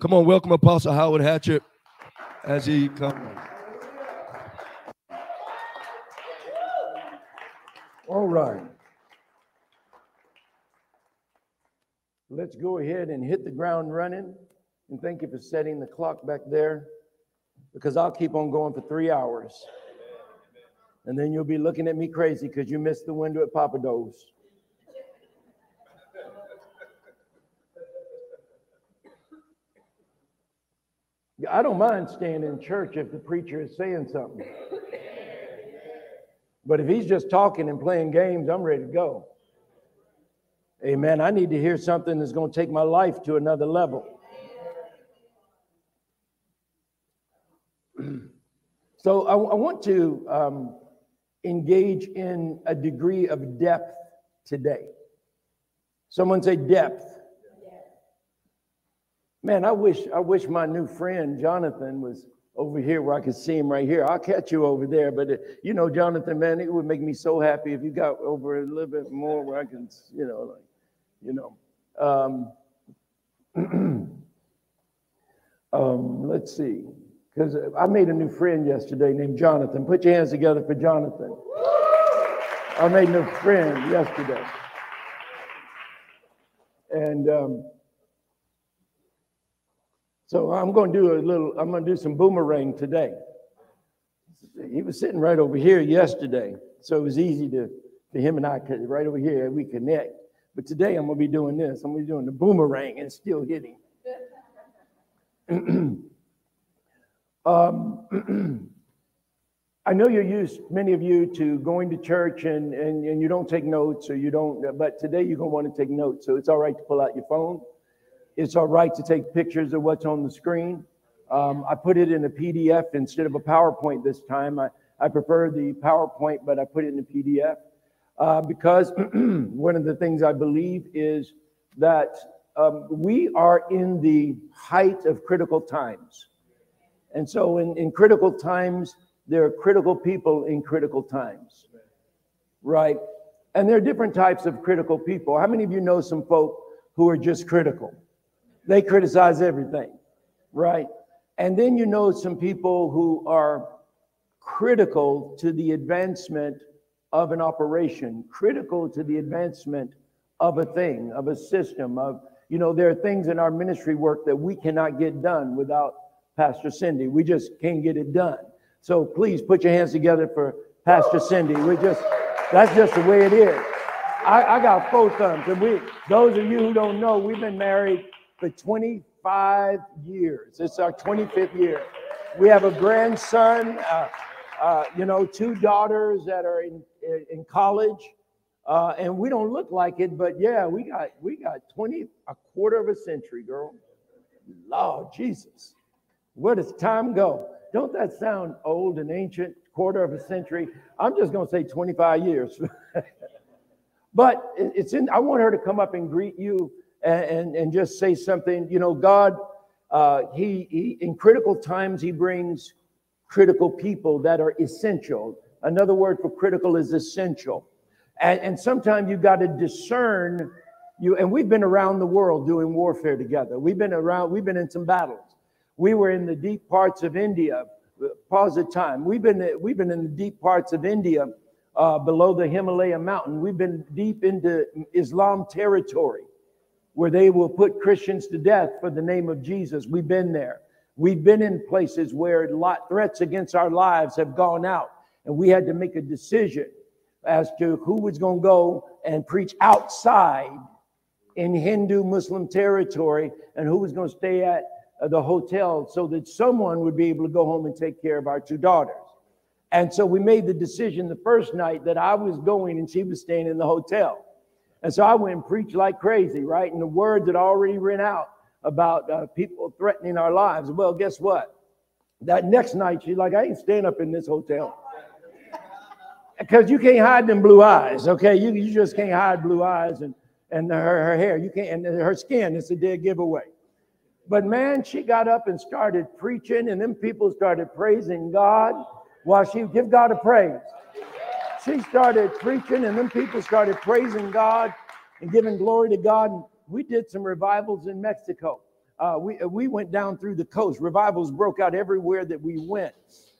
Come on, welcome Apostle Howard Hatchett as he comes. All right. Let's go ahead and hit the ground running. And thank you for setting the clock back there because I'll keep on going for three hours. And then you'll be looking at me crazy because you missed the window at Papa Do's. I don't mind staying in church if the preacher is saying something. But if he's just talking and playing games, I'm ready to go. Amen. I need to hear something that's going to take my life to another level. so I, I, want to um, engage in a degree of depth today. Someone say depth. Man, I wish I wish my new friend Jonathan was over here where I could see him right here. I'll catch you over there. But uh, you know, Jonathan, man, it would make me so happy if you got over a little bit more where I can, you know, like, you know. Um, um, let's see, because I made a new friend yesterday named Jonathan. Put your hands together for Jonathan. I made a new friend yesterday, and. Um, so I'm going to do a little, I'm going to do some boomerang today. He was sitting right over here yesterday. So it was easy to, for him and I, right over here, we connect. But today I'm going to be doing this. I'm going to be doing the boomerang and still hitting. um, I know you're used, many of you, to going to church and, and, and you don't take notes or you don't, but today you're going to want to take notes. So it's all right to pull out your phone it's all right to take pictures of what's on the screen. Um, I put it in a PDF instead of a PowerPoint this time. I, I prefer the PowerPoint, but I put it in a PDF uh, because one of the things I believe is that um, we are in the height of critical times. And so, in, in critical times, there are critical people in critical times, right? And there are different types of critical people. How many of you know some folk who are just critical? They criticize everything, right? And then you know some people who are critical to the advancement of an operation, critical to the advancement of a thing, of a system, of, you know, there are things in our ministry work that we cannot get done without Pastor Cindy. We just can't get it done. So please put your hands together for Pastor Cindy. We just, that's just the way it is. I, I got four thumbs. And we, those of you who don't know, we've been married for 25 years. It's our 25th year. We have a grandson, uh, uh, you know, two daughters that are in, in college. Uh, and we don't look like it, but yeah, we got we got 20, a quarter of a century, girl. Lord Jesus, where does time go? Don't that sound old and ancient? Quarter of a century. I'm just gonna say 25 years. but it's in. I want her to come up and greet you and, and, and just say something. You know, God, uh, he, he, in critical times, He brings critical people that are essential. Another word for critical is essential. And, and sometimes you've got to discern you. And we've been around the world doing warfare together. We've been around, we've been in some battles. We were in the deep parts of India. Pause the time. We've been, we've been in the deep parts of India uh, below the Himalaya mountain. We've been deep into Islam territory where they will put Christians to death for the name of Jesus. We've been there. We've been in places where lot threats against our lives have gone out, and we had to make a decision as to who was going to go and preach outside in Hindu Muslim territory and who was going to stay at the hotel so that someone would be able to go home and take care of our two daughters. And so we made the decision the first night that I was going and she was staying in the hotel. And so I went and preached like crazy, right? And the words had already ran out about uh, people threatening our lives. Well, guess what? That next night, she's like, I ain't staying up in this hotel. Because you can't hide them blue eyes, okay? You, you just can't hide blue eyes and, and her, her hair. You can't, and her skin, it's a dead giveaway. But man, she got up and started preaching, and then people started praising God while she give God a praise she started preaching, and then people started praising God and giving glory to God. And we did some revivals in Mexico. uh, we, we went down through the coast. Revivals broke out everywhere that we went.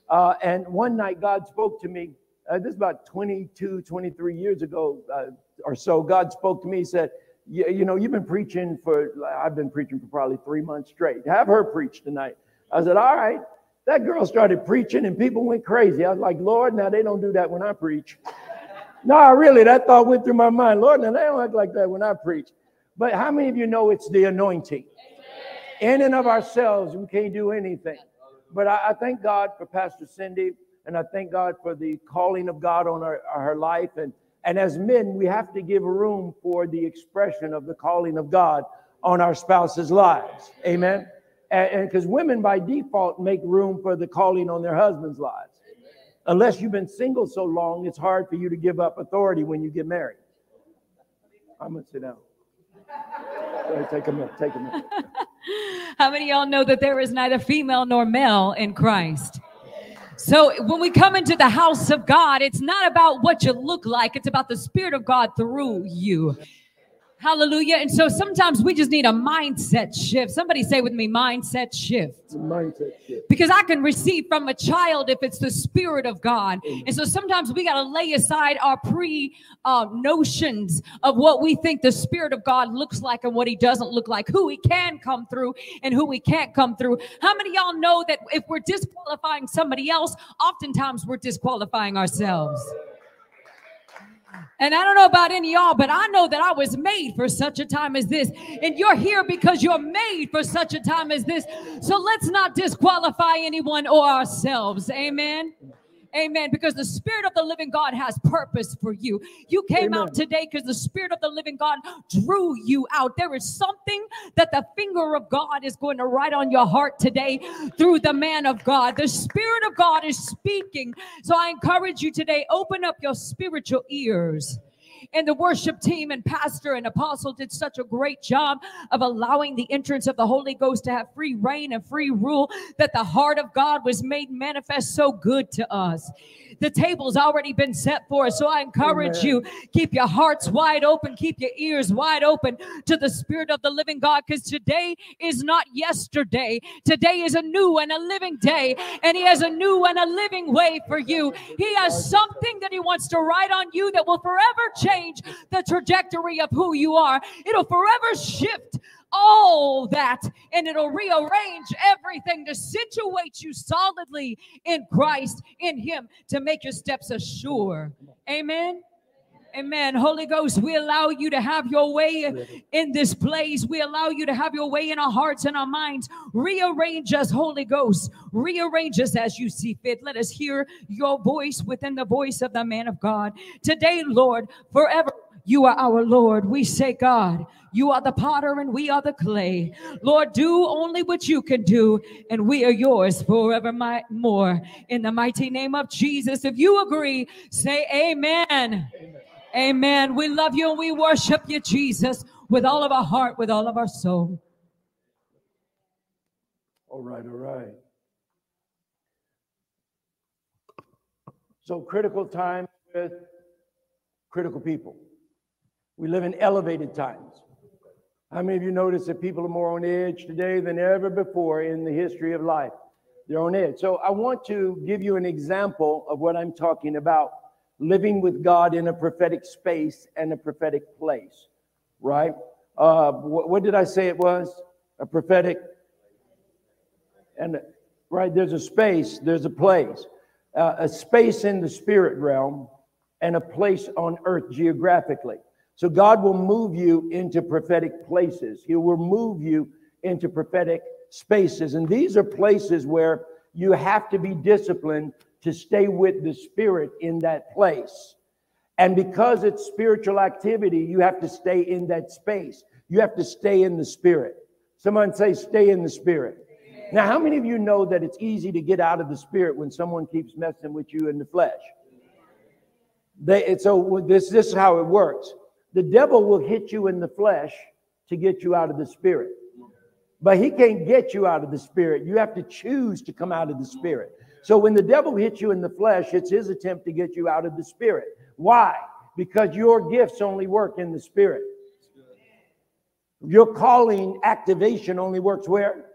Uh, and one night, God spoke to me. Uh, this is about 22, 23 years ago uh, or so. God spoke to me. He said, you know, you've been preaching for, I've been preaching for probably three months straight. Have her preach tonight. I said, all right. That girl started preaching and people went crazy. I was like, Lord, now they don't do that when I preach. no, really, that thought went through my mind. Lord, now they don't act like that when I preach. But how many of you know it's the anointing? In and of ourselves, we can't do anything. But I, I thank God for Pastor Cindy, and I thank God for the calling of God on our, her life. And, and as men, we have to give room for the expression of the calling of God on our spouses' lives. Amen. And because women by default make room for the calling on their husbands' lives. Unless you've been single so long, it's hard for you to give up authority when you get married. I'm to sit down. take a minute. Take a minute. How many y'all know that there is neither female nor male in Christ? So when we come into the house of God, it's not about what you look like, it's about the Spirit of God through you. Hallelujah. And so sometimes we just need a mindset shift. Somebody say with me, mindset shift. Mindset shift. Because I can receive from a child if it's the Spirit of God. And so sometimes we got to lay aside our pre uh, notions of what we think the Spirit of God looks like and what He doesn't look like, who He can come through and who He can't come through. How many y'all know that if we're disqualifying somebody else, oftentimes we're disqualifying ourselves? And I don't know about any y'all, but I know that I was made for such a time as this. And you're here because you're made for such a time as this. So let's not disqualify anyone or ourselves. Amen. Amen. Because the Spirit of the living God has purpose for you. You came Amen. out today because the Spirit of the living God drew you out. There is something that the finger of God is going to write on your heart today through the man of God. The Spirit of God is speaking. So I encourage you today, open up your spiritual ears and the worship team and pastor and apostle did such a great job of allowing the entrance of the Holy Ghost to have free reign and free rule that the heart of God was made manifest so good to us. The table's already been set for us. So I encourage Amen. you, keep your hearts wide open, keep your ears wide open to the Spirit of the living God, because today is not yesterday. Today is a new and a living day, and He has a new and a living way for you. He has something that He wants to write on you that will forever change the trajectory of who you are. It'll forever shift all that and it'll rearrange everything to situate you solidly in Christ, in Him, to make your steps assured. Amen. Amen. Holy Ghost, we allow you to have your way in this place. We allow you to have your way in our hearts and our minds. Rearrange us, Holy Ghost. Rearrange us as you see fit. Let us hear your voice within the voice of the man of God. Today, Lord, forever you are our Lord. We say, God, you are the potter and we are the clay. Lord, do only what you can do, and we are yours forever my, more. In the mighty name of Jesus, if you agree, say amen. Amen. Amen. We love you and we worship you, Jesus, with all of our heart, with all of our soul. All right, all right. So, critical time with critical people. We live in elevated times. How many of you notice that people are more on edge today than ever before in the history of life? They're on edge. So I want to give you an example of what I'm talking about living with God in a prophetic space and a prophetic place, right? Uh, what, what did I say it was? A prophetic and right there's a space, there's a place, uh, a space in the spirit realm and a place on earth geographically. So God will move you into prophetic places. He will move you into prophetic spaces. And these are places where you have to be disciplined to stay with the Spirit in that place. And because it's spiritual activity, you have to stay in that space. You have to stay in the Spirit. Someone say, stay in the Spirit. Now, how many of you know that it's easy to get out of the Spirit when someone keeps messing with you in the flesh? They, so this, this is how it works. The devil will hit you in the flesh to get you out of the spirit. But he can't get you out of the spirit. You have to choose to come out of the spirit. So when the devil hits you in the flesh, it's his attempt to get you out of the spirit. Why? Because your gifts only work in the spirit. Your calling activation only works where?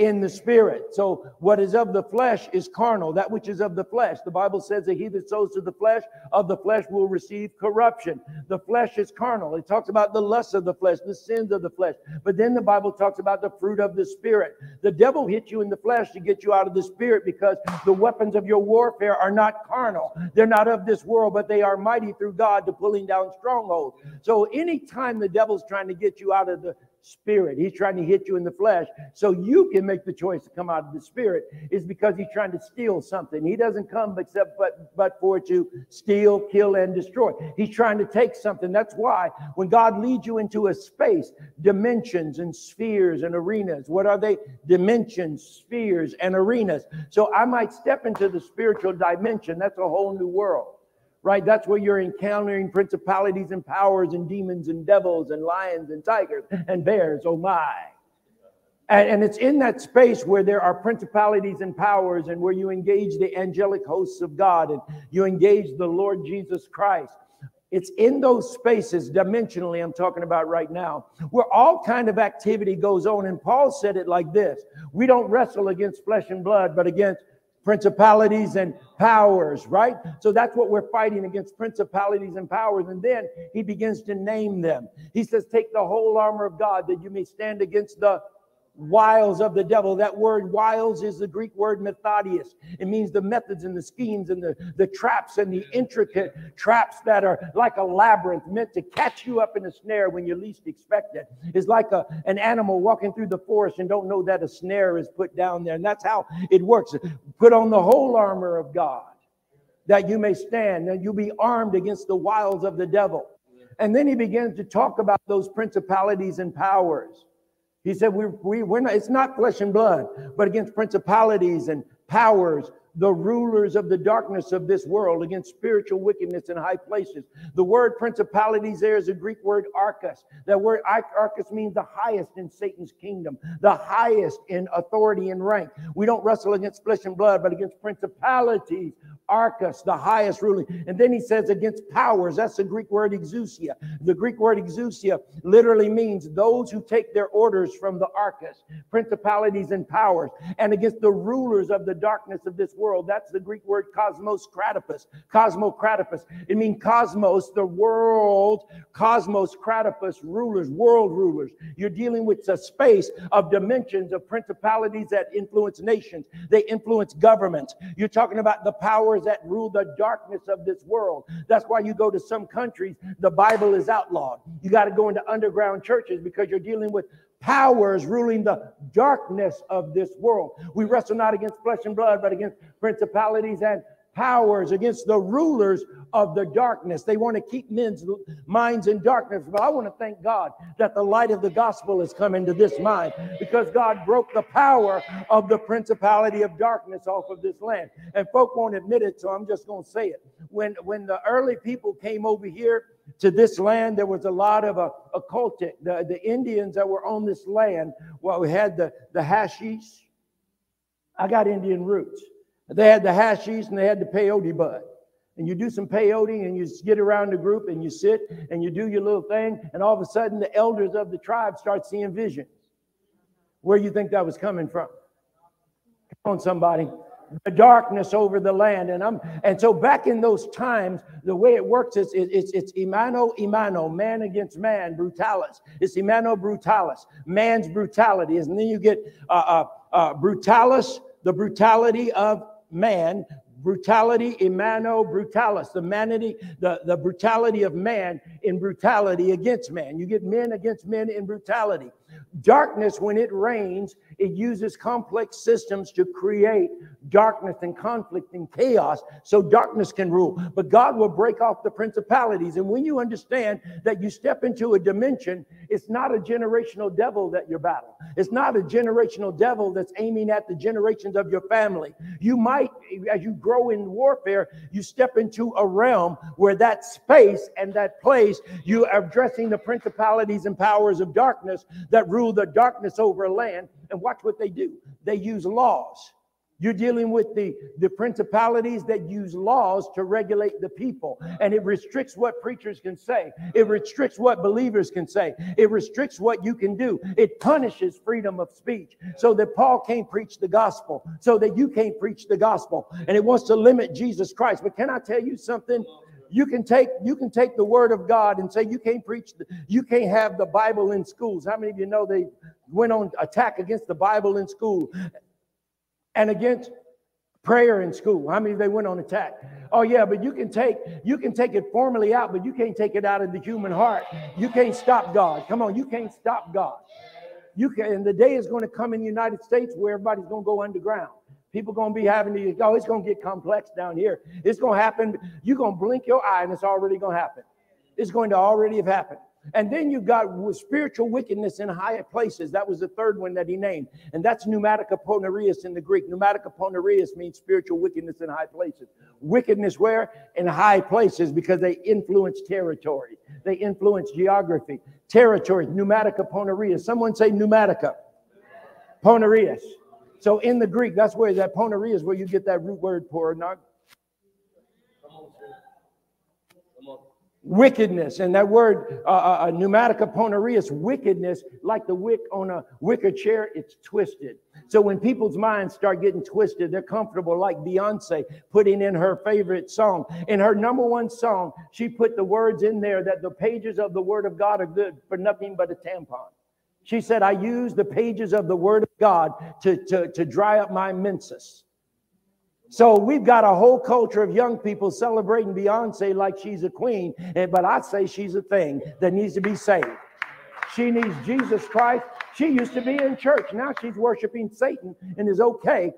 In the spirit. So what is of the flesh is carnal. That which is of the flesh. The Bible says that he that sows to the flesh of the flesh will receive corruption. The flesh is carnal. It talks about the lust of the flesh, the sins of the flesh. But then the Bible talks about the fruit of the spirit. The devil hit you in the flesh to get you out of the spirit because the weapons of your warfare are not carnal. They're not of this world, but they are mighty through God to pulling down strongholds. So anytime the devil's trying to get you out of the spirit. He's trying to hit you in the flesh so you can make the choice to come out of the spirit is because he's trying to steal something. He doesn't come except but but for to steal, kill and destroy. He's trying to take something. That's why when God leads you into a space, dimensions and spheres and arenas, what are they? Dimensions, spheres and arenas. So I might step into the spiritual dimension. That's a whole new world right? That's where you're encountering principalities and powers and demons and devils and lions and tigers and bears. Oh my. And, and, it's in that space where there are principalities and powers and where you engage the angelic hosts of God and you engage the Lord Jesus Christ. It's in those spaces, dimensionally, I'm talking about right now, where all kind of activity goes on. And Paul said it like this We don't wrestle against flesh and blood, but against principalities and powers, right? So that's what we're fighting against principalities and powers. And then he begins to name them. He says, Take the whole armor of God that you may stand against the wiles of the devil. That word wiles is the Greek word methodius. It means the methods and the schemes and the, the traps and the intricate traps that are like a labyrinth meant to catch you up in a snare when you least expect it. It's like a, an animal walking through the forest and don't know that a snare is put down there. And that's how it works. Put on the whole armor of God that you may stand and you'll be armed against the wiles of the devil. And then he begins to talk about those principalities and powers. He said, we, we, we're not, it's not flesh and blood, but against principalities and powers, the rulers of the darkness of this world, against spiritual wickedness in high places. The word principalities there is a Greek word archos. That word archos means the highest in Satan's kingdom, the highest in authority and rank. We don't wrestle against flesh and blood, but against principalities, archos, the highest ruling. And then he says against powers. That's the Greek word exousia. The Greek word exousia literally means those who take their orders from the archos, principalities and powers, and against the rulers of the darkness of this world. That's the Greek word cosmos kratopus. Cosmocratopus. It means cosmos, the world, cosmos kratopus, rulers, world rulers. You're dealing with a space of dimensions of principalities that influence nations. They influence governments. You're talking about the powers powers that rule the darkness of this world. That's why you go to some countries, the Bible is outlawed. You got to go into underground churches because you're dealing with powers ruling the darkness of this world. We wrestle not against flesh and blood, but against principalities and powers, against the rulers of the darkness. They want to keep men's minds in darkness. But I want to thank God that the light of the gospel has come into this mind because God broke the power of the principality of darkness off of this land. And folk won't admit it, so I'm just going to say it. When, when the early people came over here, to this land, there was a lot of uh, occultic. The, the Indians that were on this land, well, we had the, the hashish. I got Indian roots. They had the hashish and they had the peyote bud. And you do some peyote and you get around the group and you sit and you do your little thing. And all of a sudden, the elders of the tribe start seeing visions. Where you think that was coming from? Come on, somebody. The darkness over the land. And I'm and so back in those times, the way it works is it, it's it's imano imano, man against man, brutalis. It's imano brutalis, man's brutality. And then you get uh, uh, uh, brutalis, the brutality of man, brutality, imano brutalis, the manity, the, the brutality of man in brutality against man. You get men against men in brutality. Darkness, when it reigns, it uses complex systems to create darkness and conflict and chaos so darkness can rule. But God will break off the principalities. And when you understand that you step into a dimension, it's not a generational devil that you're battling, it's not a generational devil that's aiming at the generations of your family. You might, as you grow in warfare, you step into a realm where that space and that place, you are addressing the principalities and powers of darkness that rule the darkness over land. And watch what they do they use laws You're dealing with the, the principalities that use laws to regulate the people. And it restricts what preachers can say. It restricts what believers can say. It restricts what you can do. It punishes freedom of speech so that Paul can't preach the gospel, so that you can't preach the gospel. And it wants to limit Jesus Christ. But can I tell you something? You can take you can take the word of God and say you can't preach the, you can't have the Bible in schools. How many of you know they went on attack against the Bible in school and against prayer in school? How many they went on attack? Oh yeah, but you can take you can take it formally out, but you can't take it out of the human heart. You can't stop God. Come on, you can't stop God. You can and the day is going to come in the United States where everybody's going to go underground. People to be having to, oh, it's to get complex down here. It's to happen. You're to blink your eye and it's already to happen. It's going to already have happened. And then you got spiritual wickedness in higher places. That was the third one that he named. And that's pneumatica ponereus in the Greek. Pneumatica ponereus means spiritual wickedness in high places. Wickedness where? In high places because they influence territory. They influence geography. Territory, pneumatica ponereus. Someone say pneumatica. Ponereus. So in the Greek, that's where that poneria is where you get that root word pornog. Wickedness, and that word uh, uh, uh pneumatica ponereus, wickedness, like the wick on a wicker chair, it's twisted. So when people's minds start getting twisted, they're comfortable, like Beyonce putting in her favorite song. In her number one song, she put the words in there that the pages of the Word of God are good for nothing but a tampon. She said, I use the pages of the Word of God to, to, to dry up my menses. So we've got a whole culture of young people celebrating Beyonce like she's a queen, but I say she's a thing that needs to be saved. She needs Jesus Christ. She used to be in church. Now she's worshiping Satan and is okay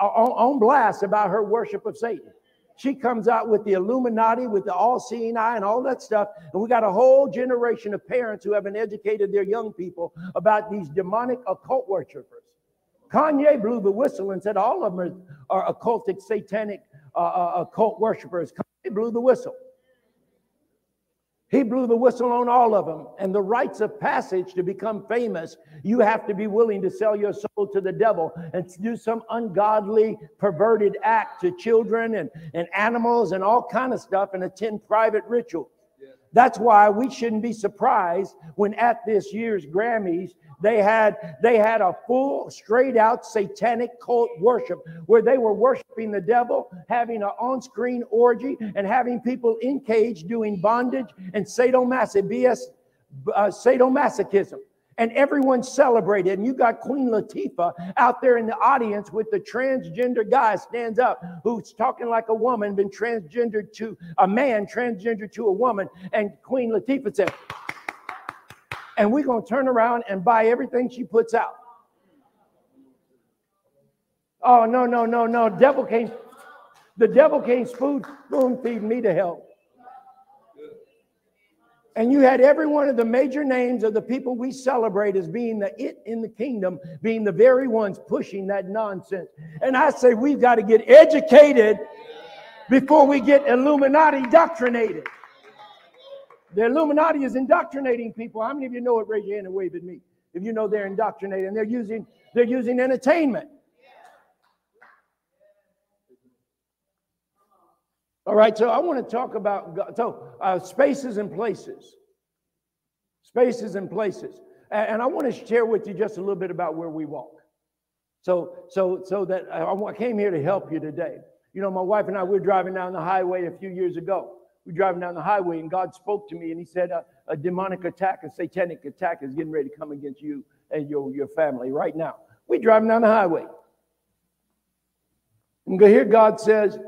uh, on, on blast about her worship of Satan. She comes out with the Illuminati, with the all seeing eye, and all that stuff. And we got a whole generation of parents who haven't educated their young people about these demonic occult worshipers. Kanye blew the whistle and said all of them are, are occultic, satanic, uh, uh, occult worshipers. Kanye blew the whistle. He blew the whistle on all of them. And the rites of passage to become famous, you have to be willing to sell your soul to the devil and do some ungodly, perverted act to children and, and animals and all kind of stuff and attend private rituals. That's why we shouldn't be surprised when at this year's Grammys they had they had a full, straight out satanic cult worship where they were worshiping the devil, having an on-screen orgy, and having people in cage doing bondage and sadomasochism, uh, sadomasochism. And everyone celebrated. And you got Queen Latifah out there in the audience with the transgender guy stands up who's talking like a woman, been transgendered to a man, transgendered to a woman. And Queen Latifah said, and we're going to turn around and buy everything she puts out. Oh, no, no, no, no. Devil can't, the devil can't spoon, spoon feed me to hell. And you had every one of the major names of the people we celebrate as being the it in the kingdom, being the very ones pushing that nonsense. And I say we've got to get educated before we get Illuminati doctrinated. The Illuminati is indoctrinating people. How many of you know it? Raise your hand and wave at me. If you know they're indoctrinating, they're using they're using entertainment. All right, so I want to talk about so uh, spaces and places, spaces and places, and, and, I want to share with you just a little bit about where we walk. So, so, so that I, I came here to help you today. You know, my wife and I we were driving down the highway a few years ago, we're driving down the highway and God spoke to me and he said, a, a demonic attack, a satanic attack is getting ready to come against you and your, your family right now. We're driving down the highway. And here God says,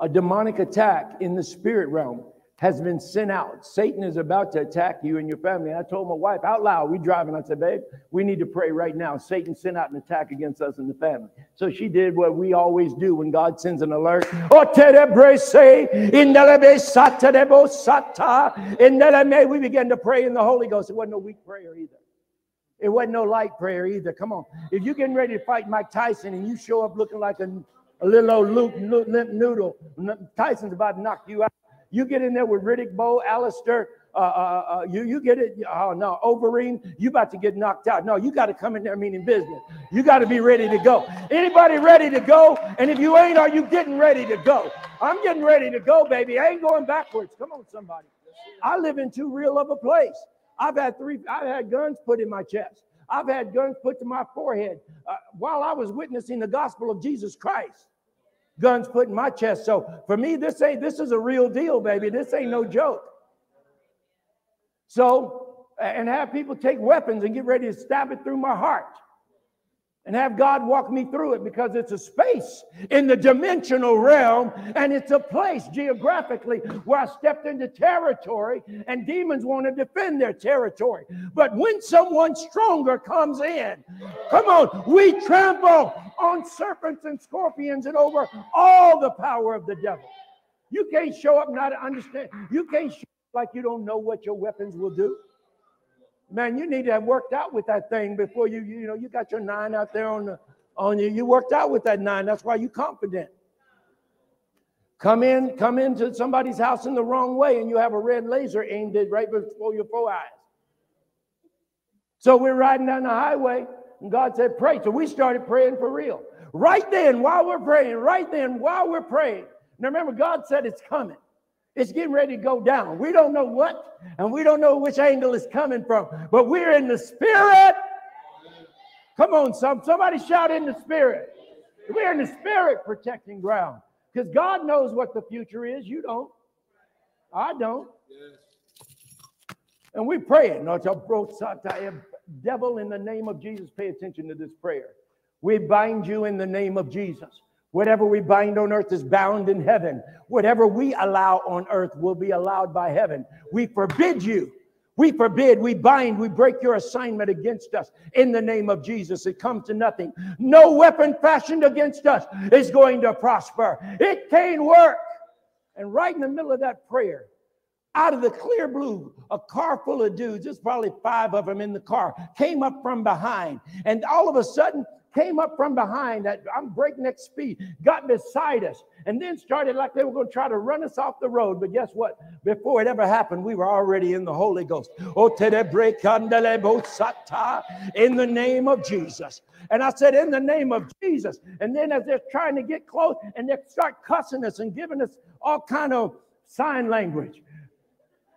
a demonic attack in the spirit realm has been sent out. Satan is about to attack you and your family. And I told my wife out loud, we driving. I said, babe, we need to pray right now. Satan sent out an attack against us and the family. So she did what we always do when God sends an alert. We began to pray in the Holy Ghost. It wasn't no weak prayer either. It wasn't no light prayer either. Come on. If you're getting ready to fight Mike Tyson and you show up looking like a, a little old Luke, limp noodle, Tyson's about to knock you out. You get in there with Riddick Bowe, Alistair, uh, uh, uh, you, you get it. Oh, no, Overeem, you about to get knocked out. No, you got to come in there meaning business. You got to be ready to go. Anybody ready to go? And if you ain't, are you getting ready to go? I'm getting ready to go, baby. I ain't going backwards. Come on, somebody. I live in too real of a place. I've had three, I've had guns put in my chest. I've had guns put to my forehead uh, while I was witnessing the gospel of Jesus Christ. Guns put in my chest. So for me, this ain't this is a real deal, baby. This ain't no joke. So, and have people take weapons and get ready to stab it through my heart and have God walk me through it because it's a space in the dimensional realm and it's a place geographically where I stepped into territory and demons want to defend their territory. But when someone stronger comes in, come on, we trample on serpents and scorpions and over all the power of the devil. You can't show up not to understand. You can't show up like you don't know what your weapons will do. Man, you need to have worked out with that thing before you, you know, you got your nine out there on the on you. You worked out with that nine. That's why you're confident. Come in, come into somebody's house in the wrong way, and you have a red laser aimed at right before your four eyes. So we're riding down the highway, and God said, Pray. So we started praying for real. Right then, while we're praying, right then, while we're praying. Now remember, God said it's coming. It's getting ready to go down. We don't know what, and we don't know which angle it's coming from, but we're in the spirit. Come on, some somebody shout in the spirit. We're in the spirit protecting ground because God knows what the future is. You don't. I don't. And we're praying. Not a brosata, a devil, in the name of Jesus, pay attention to this prayer. We bind you in the name of Jesus. Whatever we bind on earth is bound in heaven. Whatever we allow on earth will be allowed by heaven. We forbid you. We forbid, we bind, we break your assignment against us in the name of Jesus. It comes to nothing. No weapon fashioned against us is going to prosper. It can't work. And right in the middle of that prayer, out of the clear blue, a car full of dudes, there's probably five of them in the car, came up from behind. And all of a sudden, came up from behind at I'm breakneck speed, got beside us, and then started like they were going to try to run us off the road. But guess what? Before it ever happened, we were already in the Holy Ghost. Oh, in the name of Jesus. And I said, in the name of Jesus. And then as they're trying to get close and they start cussing us and giving us all kind of sign language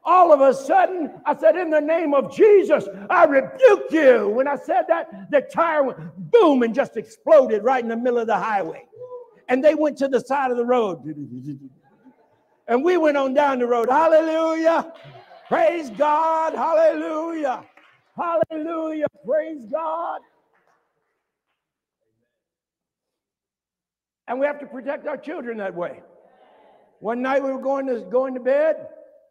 all of a sudden, I said, In the name of Jesus, I rebuke you. When I said that, the tire went boom and just exploded right in the middle of the highway. And they went to the side of the road. And we went on down the road. Hallelujah. Praise God. Hallelujah. Hallelujah. Praise God. And we have to protect our children that way. One night we were going to going to bed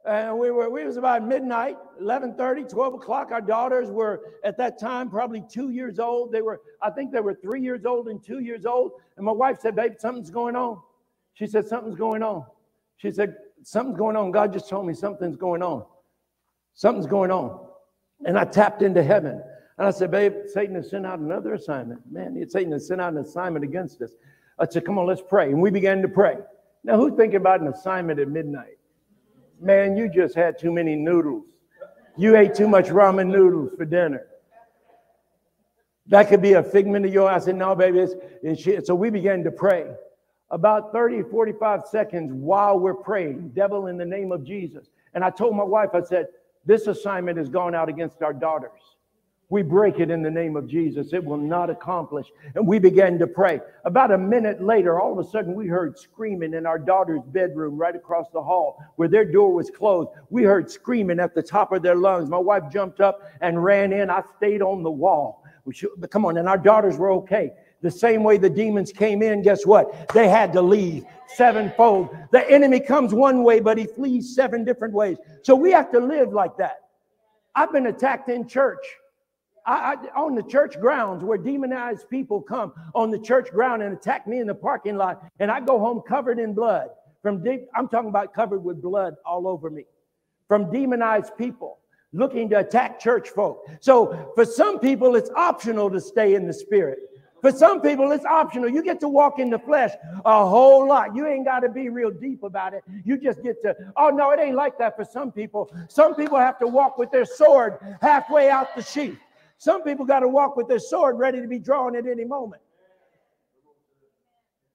and we were, we was about midnight, 11.30, 12 o'clock. Our daughters were at that time probably two years old. They were, I think they were three years old and two years old. And my wife said, babe, something's going on. She said, something's going on. She said, something's going on. God just told me something's going on. Something's going on. And I tapped into heaven. And I said, babe, Satan has sent out another assignment. Man, Satan has sent out an assignment against us. I said, come on, let's pray. And we began to pray. Now, who's thinking about an assignment at midnight? Man, you just had too many noodles. You ate too much ramen noodles for dinner. That could be a figment of your. I said, no, baby. It's, it's, so we began to pray. About 30, 45 seconds while we're praying, devil in the name of Jesus. And I told my wife, I said, this assignment has gone out against our daughters. We break it in the name of Jesus. It will not accomplish. And we began to pray. About a minute later, all of a sudden, we heard screaming in our daughter's bedroom right across the hall where their door was closed. We heard screaming at the top of their lungs. My wife jumped up and ran in. I stayed on the wall. Come on, and our daughters were okay. The same way the demons came in, guess what? They had to leave sevenfold. The enemy comes one way, but he flees seven different ways. So we have to live like that. I've been attacked in church. I, I, on the church grounds where demonized people come on the church ground and attack me in the parking lot, and I go home covered in blood from deep. I'm talking about covered with blood all over me from demonized people looking to attack church folk. So for some people, it's optional to stay in the spirit. For some people, it's optional. You get to walk in the flesh a whole lot. You ain't got to be real deep about it. You just get to, oh no, it ain't like that for some people. Some people have to walk with their sword halfway out the sheath. Some people got to walk with their sword ready to be drawn at any moment.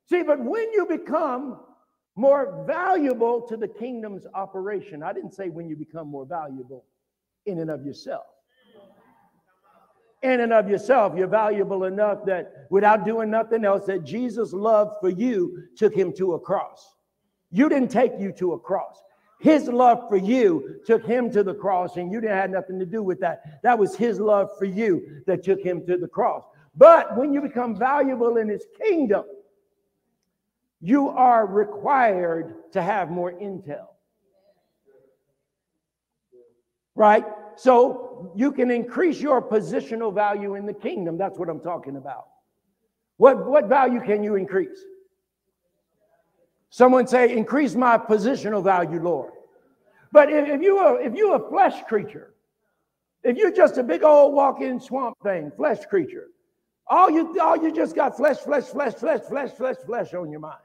See, but when you become more valuable to the kingdom's operation, I didn't say when you become more valuable in and of yourself. In and of yourself, you're valuable enough that without doing nothing else, that Jesus' love for you took him to a cross. You didn't take you to a cross. His love for you took him to the cross, and you didn't have nothing to do with that. That was his love for you that took him to the cross. But when you become valuable in his kingdom, you are required to have more intel. Right? So you can increase your positional value in the kingdom. That's what I'm talking about. What, what value can you increase? Someone say, increase my positional value, Lord. But if, if you are if you're a flesh creature, if you're just a big old walk-in swamp thing, flesh creature, all you all you just got flesh, flesh, flesh, flesh, flesh, flesh, flesh on your mind,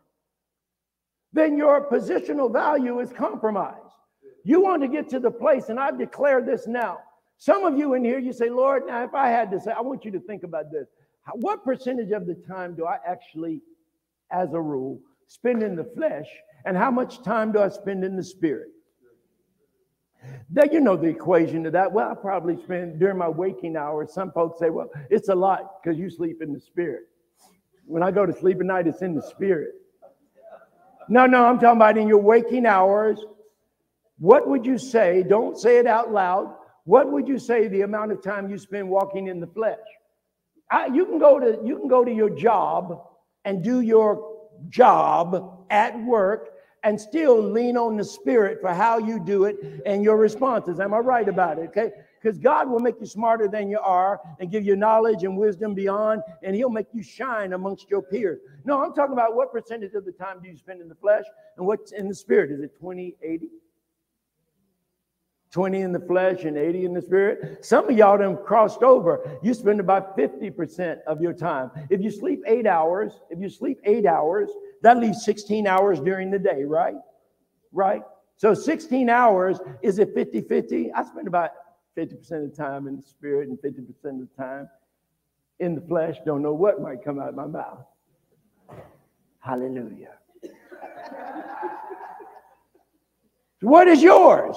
then your positional value is compromised. You want to get to the place, and I've declared this now. Some of you in here, you say, Lord, now if I had to say, I want you to think about this. What percentage of the time do I actually, as a rule, spend in the flesh, and how much time do I spend in the spirit? Then you know the equation to that. Well, I probably spend during my waking hours. Some folks say, well, it's a lot because you sleep in the spirit. When I go to sleep at night, it's in the spirit. No, no, I'm talking about in your waking hours. What would you say? Don't say it out loud. What would you say the amount of time you spend walking in the flesh? I, you can go to you can go to your job and do your job at work and still lean on the spirit for how you do it and your responses. Am I right about it? Okay. Because God will make you smarter than you are and give you knowledge and wisdom beyond, and He'll make you shine amongst your peers. No, I'm talking about what percentage of the time do you spend in the flesh and what's in the spirit? Is it 20, 80? 20 in the flesh and 80 in the spirit. Some of y'all done crossed over. You spend about 50% of your time. If you sleep eight hours, if you sleep eight hours, that leaves 16 hours during the day, right? Right? So 16 hours, is it 50 50? I spend about 50% of the time in the spirit and 50% of the time in the flesh. Don't know what might come out of my mouth. Hallelujah. what is yours?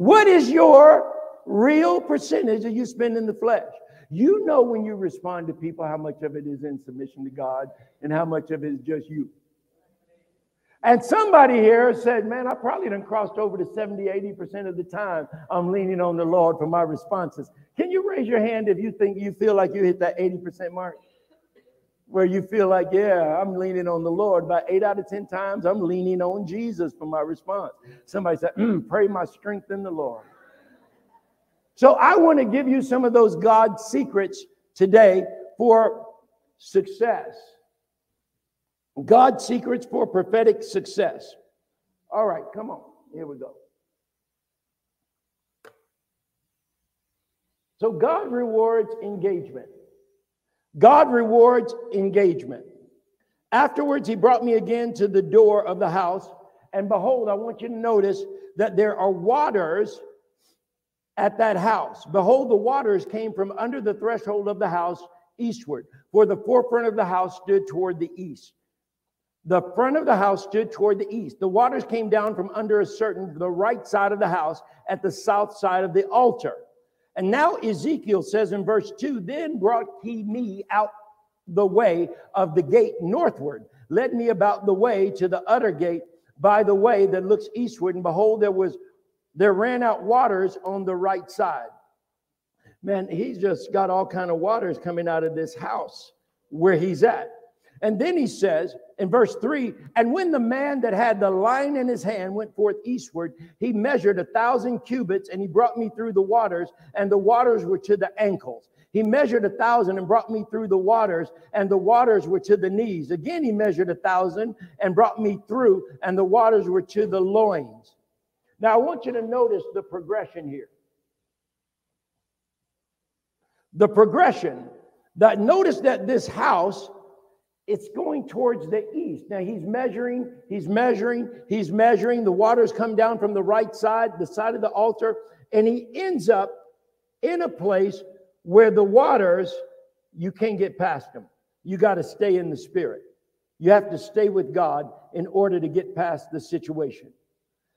What is your real percentage that you spend in the flesh? You know when you respond to people how much of it is in submission to God and how much of it is just you. And somebody here said, Man, I probably done crossed over to 70, 80% of the time. I'm leaning on the Lord for my responses. Can you raise your hand if you think you feel like you hit that 80% mark? Where you feel like, yeah, I'm leaning on the Lord. About eight out of 10 times, I'm leaning on Jesus for my response. Somebody said, mm, Pray my strength in the Lord. So I want to give you some of those God secrets today for success. God secrets for prophetic success. All right, come on. Here we go. So God rewards engagement. God rewards engagement. Afterwards, he brought me again to the door of the house. And behold, I want you to notice that there are waters at that house. Behold, the waters came from under the threshold of the house eastward, for the forefront of the house stood toward the east. The front of the house stood toward the east. The waters came down from under a certain, the right side of the house at the south side of the altar. And now Ezekiel says in verse 2 Then brought he me out the way of the gate northward, led me about the way to the utter gate by the way that looks eastward. And behold, there was there ran out waters on the right side. Man, he's just got all kind of waters coming out of this house where he's at. And then he says in verse 3 And when the man that had the line in his hand went forth eastward, he measured a thousand cubits and he brought me through the waters, and the waters were to the ankles. He measured a thousand and brought me through the waters, and the waters were to the knees. Again, he measured a thousand and brought me through, and the waters were to the loins. Now, I want you to notice the progression here. The progression That notice that this house, it's going towards the east. Now he's measuring, he's measuring, he's measuring. The waters come down from the right side, the side of the altar, and he ends up in a place where the waters, you can't get past them. You got to stay in the spirit. You have to stay with God in order to get past the situation.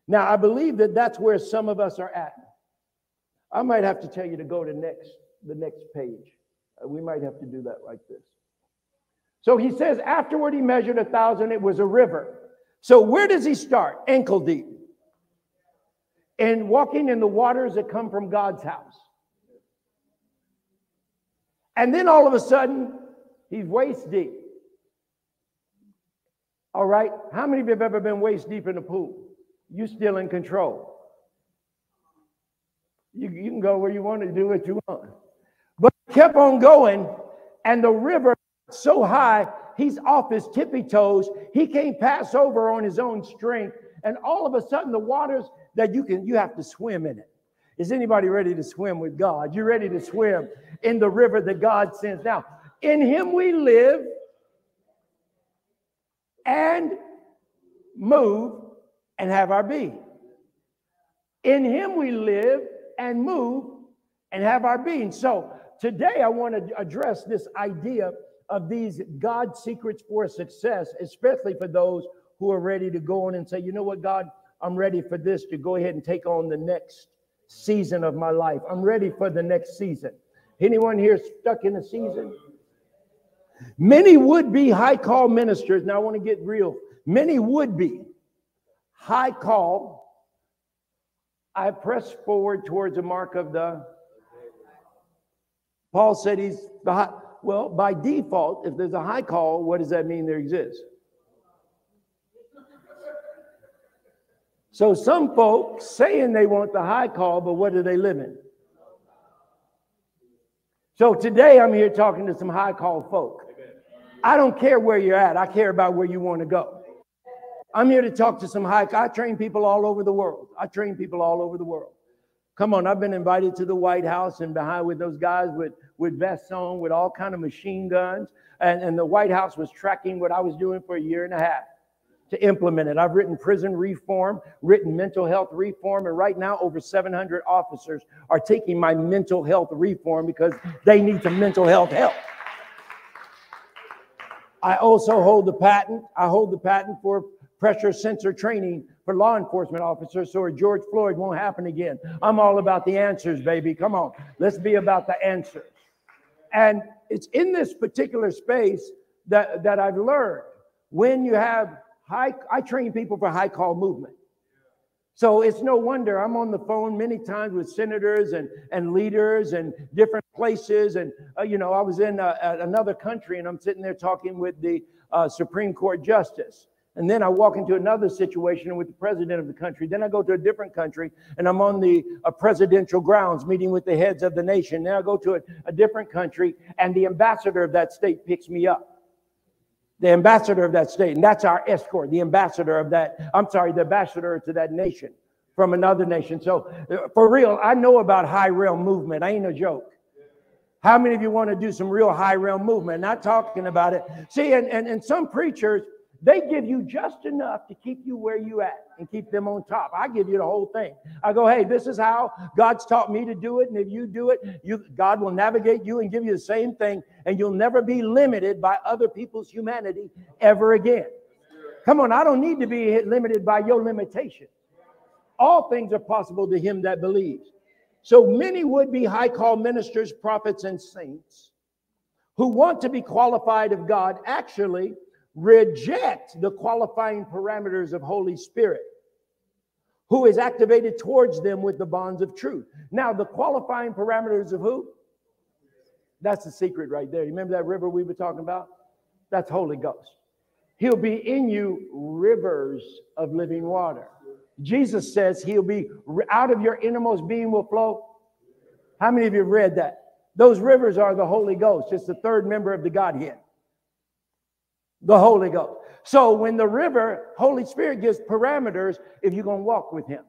Now, I believe that that's where some of us are at. I might have to tell you to go to next the next page. Uh, we might have to do that like this. So he says, afterward he measured a thousand, it was a river. So where does he start? Ankle deep. And walking in the waters that come from God's house. And then all of a sudden, he's waist deep. All right. How many of you have ever been waist deep in the pool? You still in control. You, you can go where you want to do what you want. But kept on going, and the river so high, he's off his tippy toes. He can't pass over on his own strength. And all of a sudden, the waters that you can, you have to swim in it. Is anybody ready to swim with God? You ready to swim in the river that God sends? Now, in him we live and move and have our being. In him we live and move and have our being. So today I want to address this idea of these God secrets for success, especially for those who are ready to go on and say, you know what, God, I'm ready for this to go ahead and take on the next season of my life. I'm ready for the next season. Anyone here stuck in a season? Many would be high call ministers. Now I want to get real. Many would be high call. I press forward towards the mark of the. Paul said he's the high. Well, by default, if there's a high call, what does that mean there exists? So some folks saying they want the high call, but what do they live in? So today I'm here talking to some high call folk. I don't care where you're at. I care about where you want to go. I'm here to talk to some high. I train people all over the world. I train people all over the world. Come on, I've been invited to the White House and behind with those guys with with vests on, with all kind of machine guns, and, and the White House was tracking what I was doing for a year and a half to implement it. I've written prison reform, written mental health reform, and right now over 700 officers are taking my mental health reform because they need some mental health help. I also hold the patent. I hold the patent for pressure sensor training for law enforcement officers so George Floyd won't happen again. I'm all about the answers, baby. Come on. Let's be about the answers. And it's in this particular space that, that I've learned when you have high, I train people for high call movement. So it's no wonder I'm on the phone many times with senators and, and leaders and different places. And, uh, you know, I was in uh, another country and I'm sitting there talking with the uh, Supreme Court Justice. And then I walk into another situation with the president of the country. Then I go to a different country and I'm on the uh, presidential grounds meeting with the heads of the nation. Then I go to a, a different country and the ambassador of that state picks me up the ambassador of that state, and that's our escort, the ambassador of that, I'm sorry, the ambassador to that nation from another nation. So uh, for real, I know about high realm movement. I ain't a joke. How many of you want to do some real high realm movement? Not talking about it. See, and, and, and some preachers, they give you just enough to keep you where you at and keep them on top. I give you the whole thing. I go, hey, this is how God's taught me to do it. And if you do it, you God will navigate you and give you the same thing, and you'll never be limited by other people's humanity ever again. Come on, I don't need to be limited by your limitation. All things are possible to him that believes. So many would be high call ministers, prophets, and saints who want to be qualified of God actually reject the qualifying parameters of Holy Spirit, who is activated towards them with the bonds of truth. Now, the qualifying parameters of who? That's the secret right there. You remember that river we were talking about? That's Holy Ghost. He'll be in you rivers of living water. Jesus says he'll be out of your innermost being will flow. How many of you have read that? Those rivers are the Holy Ghost. It's the third member of the Godhead the Holy Ghost. So when the river, Holy Spirit gives parameters if you're going to walk with him.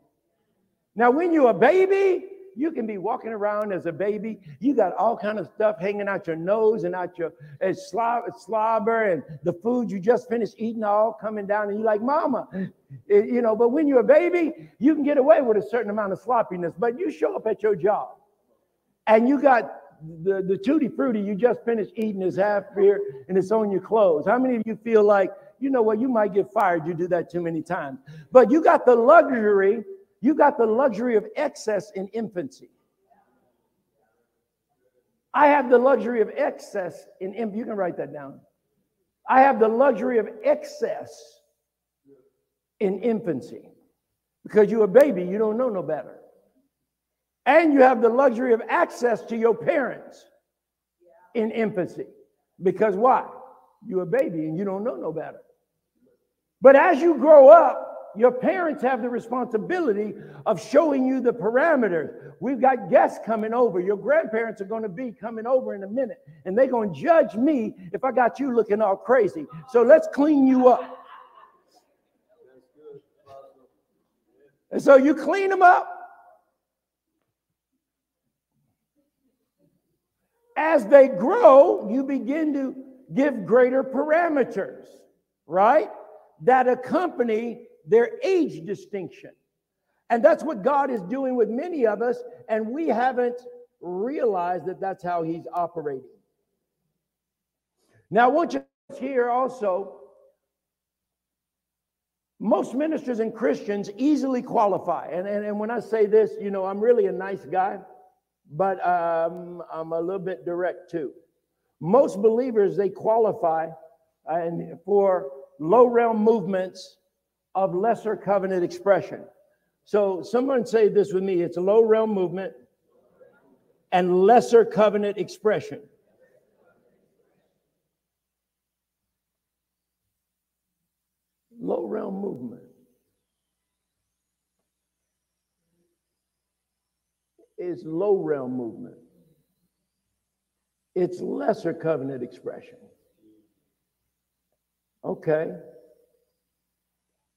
Now, when you're a baby, You can be walking around as a baby. You got all kind of stuff hanging out your nose and out your uh, slob, slobber and the food you just finished eating all coming down and you're like, mama, It- you know, but when you're a baby, you can get away with a certain amount of sloppiness, but you show up at your job and you got the, the tutti frutti you just finished eating is half here and it's on your clothes. How many of you feel like, you know what, you might get fired, you do that too many times. But you got the luxury, you got the luxury of excess in infancy. I have the luxury of excess in infancy. You can write that down. I have the luxury of excess in infancy because you're a baby, you don't know no better. And you have the luxury of access to your parents in infancy. Because why? You're a baby and you don't know no better. But as you grow up, your parents have the responsibility of showing you the parameters. We've got guests coming over. Your grandparents are going to be coming over in a minute, and they're going to judge me if I got you looking all crazy. So let's clean you up. And so you clean them up. As they grow, you begin to give greater parameters, right? That accompany their age distinction. And that's what God is doing with many of us, and we haven't realized that that's how He's operating. Now, I want you to hear also most ministers and Christians easily qualify. And, and, and when I say this, you know, I'm really a nice guy, but um, I'm a little bit direct too. Most believers, they qualify uh, and for low realm movements of lesser covenant expression. So someone say this with me it's a low realm movement and lesser covenant expression. Low realm movement. Is low realm movement. It's lesser covenant expression. Okay.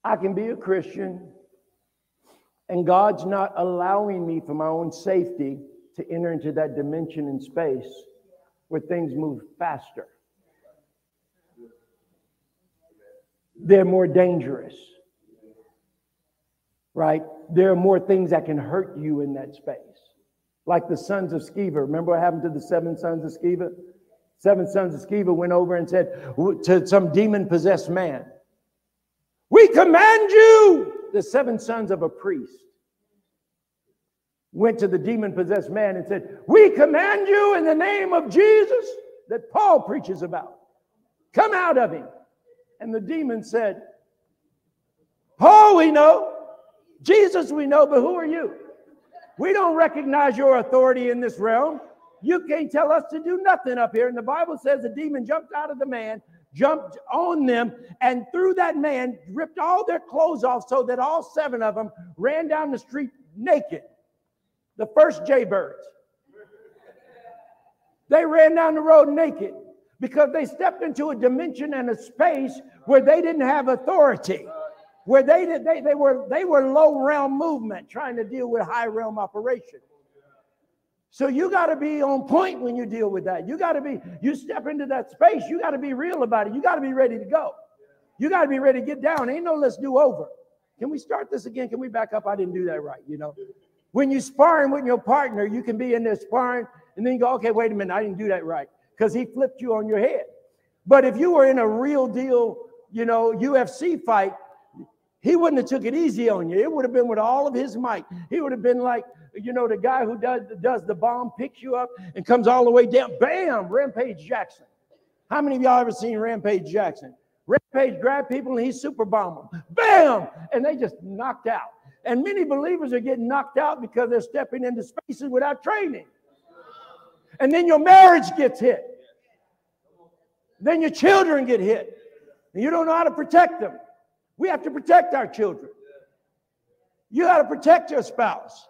I can be a Christian and God's not allowing me for my own safety to enter into that dimension in space where things move faster. They're more dangerous, right? There are more things that can hurt you in that space. Like the sons of Sceva. Remember what happened to the seven sons of Sceva? Seven sons of Sceva went over and said to some demon possessed man, We command you, the seven sons of a priest went to the demon possessed man and said, We command you in the name of Jesus that Paul preaches about. Come out of him. And the demon said, Paul we know, Jesus we know, but who are you? We don't recognize your authority in this realm. You can't tell us to do nothing up here. And the Bible says the demon jumped out of the man, jumped on them, and through that man, ripped all their clothes off so that all seven of them ran down the street naked. The first jaybirds. They ran down the road naked because they stepped into a dimension and a space where they didn't have authority where they did they, they were they were low realm movement trying to deal with high realm operation. So you got to be on point when you deal with that. You got to be you step into that space you got to be real about it. You got to be ready to go. You got to be ready to get down. Ain't no let's do over. Can we start this again? Can we back up? I didn't do that right you know? When you sparring with your partner you can be in there sparring and then you go okay wait a minute. I didn't do that right because he flipped you on your head. But if you were in a real deal you know ufc fight he wouldn't have took it easy on you. It would have been with all of his might. He would have been like, you know, the guy who does, does the bomb, picks you up and comes all the way down. Bam! Rampage Jackson. How many of y'all ever seen Rampage Jackson? Rampage grabbed people and he super bombed them. Bam! And they just knocked out. And many believers are getting knocked out because they're stepping into spaces without training. And then your marriage gets hit. Then your children get hit. And you don't know how to protect them. We have to protect our children. You got to protect your spouse.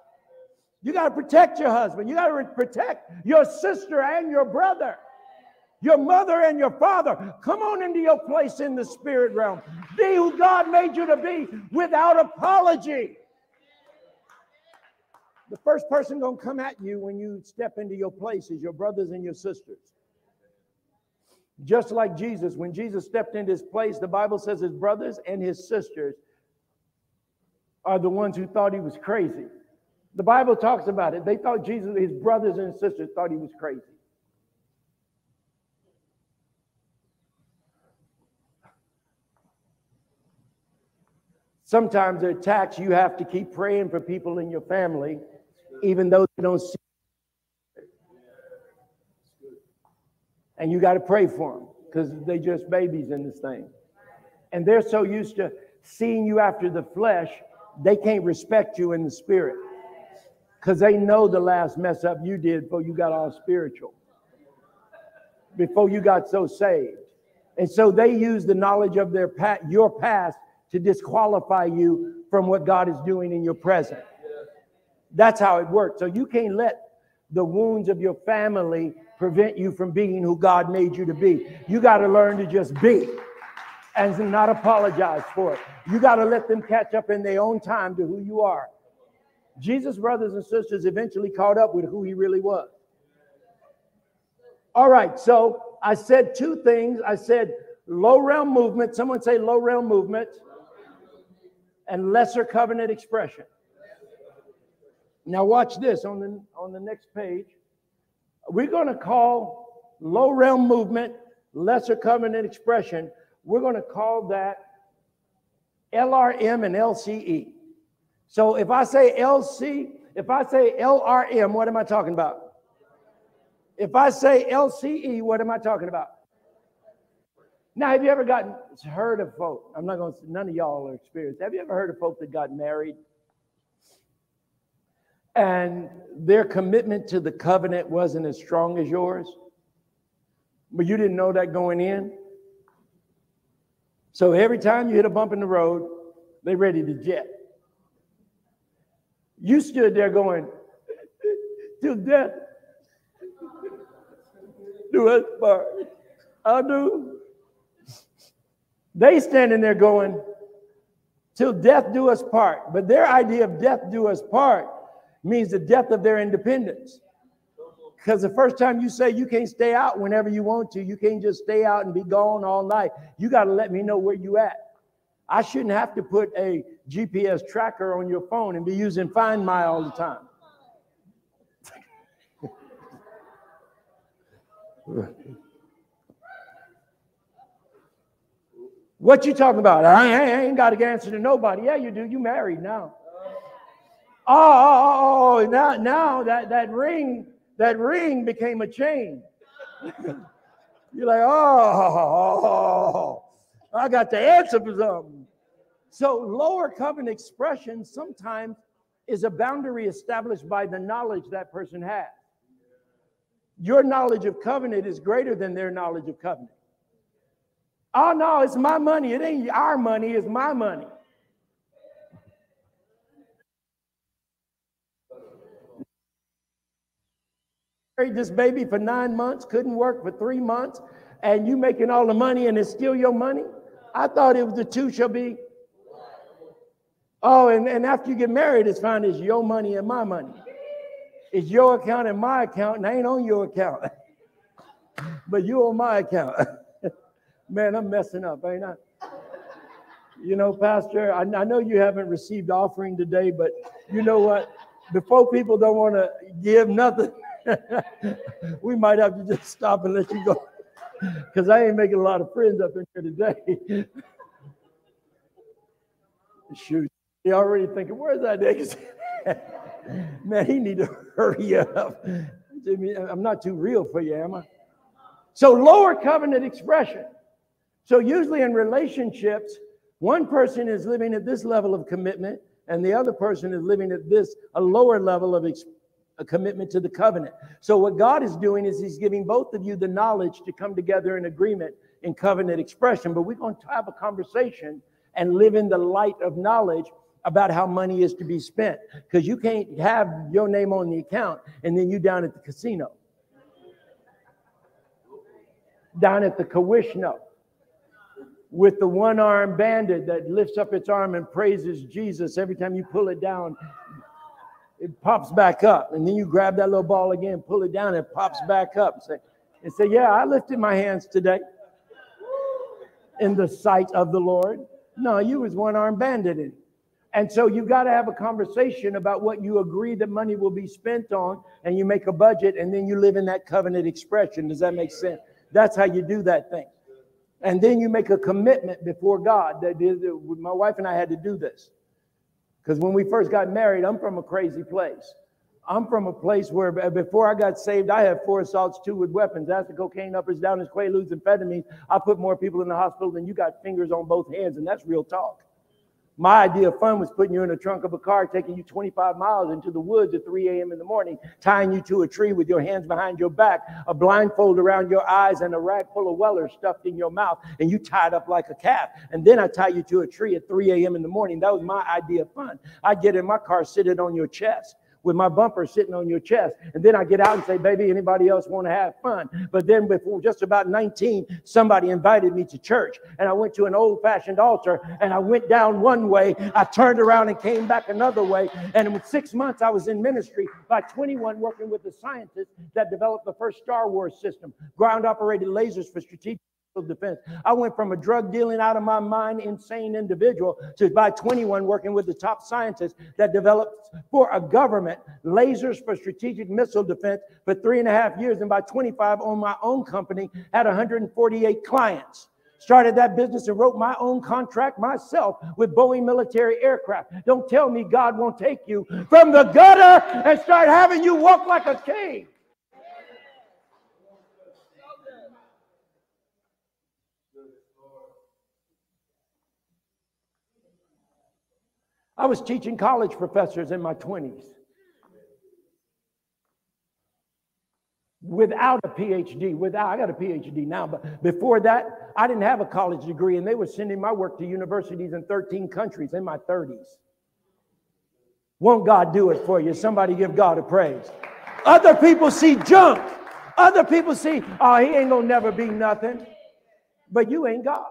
You got to protect your husband. You got to protect your sister and your brother, your mother and your father. Come on into your place in the spirit realm. Be who God made you to be without apology. The first person gonna come at you when you step into your place is your brothers and your sisters. Just like Jesus, when Jesus stepped into his place, the Bible says his brothers and his sisters are the ones who thought he was crazy. The Bible talks about it. They thought Jesus, his brothers and sisters thought he was crazy. Sometimes the attacks, you have to keep praying for people in your family, even though they don't see. And you got to pray for them because they just babies in this thing. And they're so used to seeing you after the flesh, they can't respect you in the spirit because they know the last mess up you did before you got all spiritual, before you got so saved. And so they use the knowledge of their past, your past to disqualify you from what God is doing in your present. That's how it works. So you can't let the wounds of your family prevent you from being who God made you to be. You got to learn to just be and not apologize for it. You got to let them catch up in their own time to who you are. Jesus' brothers and sisters eventually caught up with who he really was. All right, so I said two things. I said low realm movement. Someone say low realm movement and lesser covenant expression. Now watch this on the on the next page. We're going to call low realm movement, lesser covenant expression. We're going to call that LRM and LCE. So if I say LC, if I say LRM, what am I talking about? If I say LCE, what am I talking about? Now, have you ever gotten heard of folk? I'm not going to. None of y'all are experienced. Have you ever heard of folk that got married, and their commitment to the covenant wasn't as strong as yours, but you didn't know that going in? So every time you hit a bump in the road, they ready to jet. You stood there going, till death do us part. I do. They standing there going, till death do us part. But their idea of death do us part means the death of their independence. Because the first time you say you can't stay out whenever you want to, you can't just stay out and be gone all night. You got to let me know where you at. I shouldn't have to put a GPS tracker on your phone and be using Find My all the time. What you talking about? I ain't got to answer to nobody. Yeah, you do. You married now. Oh, oh, oh, oh, now, now that, that ring, that ring became a chain. You're like, oh, I got the answer for something. So lower covenant expression sometimes is a boundary established by the knowledge that person has. Your knowledge of covenant is greater than their knowledge of covenant. Oh, no, it's my money. It ain't our money, it's my money. Carried this baby for nine months, couldn't work for three months, and you making all the money and it's still your money? I thought it was the two shall be. Oh, and, and after you get married, it's fine. It's your money and my money. It's your account and my account, and I ain't on your account. but you on my account. Man, I'm messing up, ain't I? You know, Pastor, I, I know you haven't received offering today, but you know what? Before people don't want to give nothing, we might have to just stop and let you go. Because I ain't making a lot of friends up in here today. Shoot, you already thinking, where's that nigga? Man, he need to hurry up. I'm not too real for you, am I? So lower covenant expression. So usually in relationships, one person is living at this level of commitment and the other person is living at this a lower level of ex- a commitment to the covenant. So what God is doing is he's giving both of you the knowledge to come together in agreement in covenant expression, but we're going to have a conversation and live in the light of knowledge about how money is to be spent because you can't have your name on the account and then you down at the casino down at the Kawishno with the one armed bandit that lifts up its arm and praises Jesus every time you pull it down. It pops back up. And then you grab that little ball again, pull it down, and it pops back up. And say, and say, Yeah, I lifted my hands today in the sight of the Lord. No, you was one arm bandit. And so you've got to have a conversation about what you agree that money will be spent on, and you make a budget, and then you live in that covenant expression. Does that make sense? That's how you do that thing. And then you make a commitment before God. That my wife and I had to do this. Because when we first got married, I'm from a crazy place. I'm from a place where uh, before I got saved, I had four assaults, two with weapons, acid, cocaine, uppers, downers, quaaludes, amphetamines. I put more people in the hospital than you got fingers on both hands, and that's real talk. My idea of fun was putting you in the trunk of a car, taking you 25 miles into the woods at 3 a.m. in the morning, tying you to a tree with your hands behind your back, a blindfold around your eyes, and a rag full of Weller's stuffed in your mouth, and you tied up like a calf. And then I tie you to a tree at 3 a.m. in the morning. That was my idea of fun. I'd get in my car, sit it on your chest with my bumper sitting on your chest. And then I get out and say, baby, anybody else want to have fun? But then before just about 19, somebody invited me to church. And I went to an old fashioned altar and I went down one way. I turned around and came back another way. And in six months, I was in ministry by 21 working with the scientists that developed the first Star Wars system, ground operated lasers for strategic defense. I went from a drug dealing out of my mind, insane individual to by 21 working with the top scientists that developed for a government lasers for strategic missile defense for three and a half years. And by 25 on my own company, had 148 clients. Started that business and wrote my own contract myself with Boeing military aircraft. Don't tell me God won't take you from the gutter and start having you walk like a king. I was teaching college professors in my 20s without a PhD. Without, I got a PhD now, but before that, I didn't have a college degree, and they were sending my work to universities in 13 countries in my 30s. Won't God do it for you? Somebody give God a praise. Other people see junk. Other people see, oh, he ain't gonna never be nothing. But you ain't God.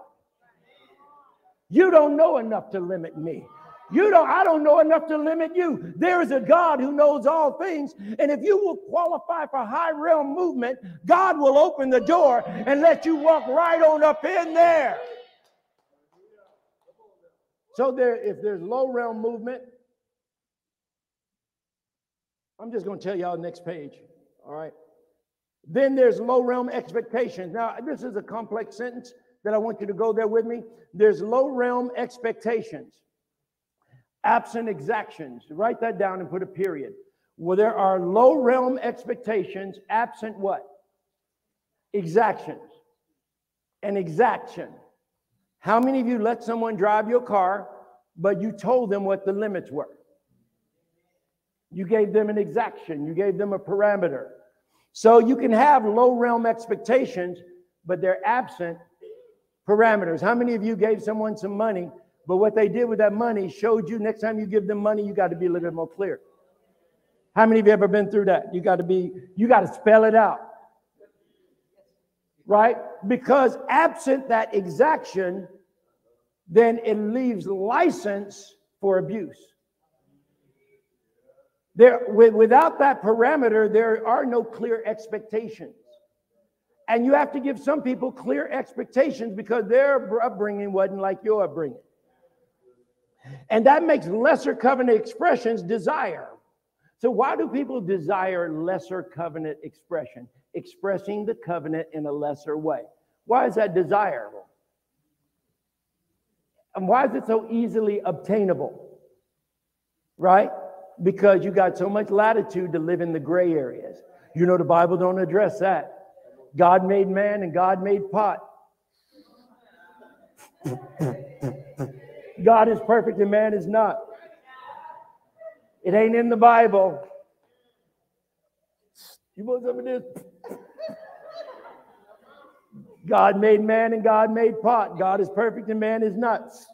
You don't know enough to limit me. You don't, I don't know enough to limit you. There is a God who knows all things. And if you will qualify for high realm movement, God will open the door and let you walk right on up in there. So there, if there's low realm movement, I'm just going to tell y'all next page. All right. Then there's low realm expectations. Now, this is a complex sentence that I want you to go there with me. There's low realm expectations absent exactions. Write that down and put a period. Well, there are low realm expectations, absent what? Exactions. An exaction. How many of you let someone drive your car, but you told them what the limits were? You gave them an exaction, you gave them a parameter. So you can have low realm expectations, but they're absent parameters. How many of you gave someone some money but what they did with that money showed you next time you give them money, you got to be a little bit more clear. How many of you ever been through that? You got to be, you got to spell it out. Right? Because absent that exaction, then it leaves license for abuse. There, without that parameter, there are no clear expectations. And you have to give some people clear expectations because their upbringing wasn't like your upbringing. And that makes lesser covenant expressions desire. So, why do people desire lesser covenant expression? Expressing the covenant in a lesser way. Why is that desirable? And why is it so easily obtainable? Right? Because you got so much latitude to live in the gray areas. You know, the Bible don't address that. God made man and God made pot. God is perfect and man is not. It ain't in the Bible. You want some of this? God made man and God made pot. God is perfect and man is nuts.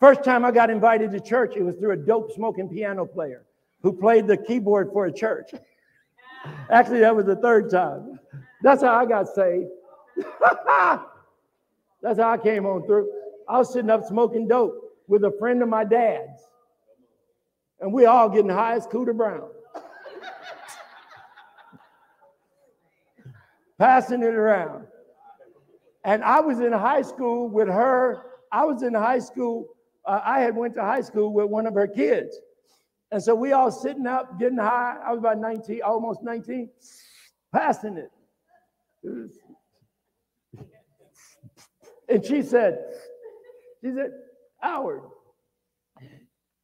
First time I got invited to church, it was through a dope smoking piano player who played the keyboard for a church. Actually, that was the third time. That's how I got saved. That's how I came on through. I was sitting up smoking dope with a friend of my dad's. And we all getting high as Cooter Brown. Passing it around. And I was in high school with her. I was in high school. Uh, I had went to high school with one of her kids. And so we all sitting up, getting high. I was about 19, almost 19, passing it. And she said, she said, Howard,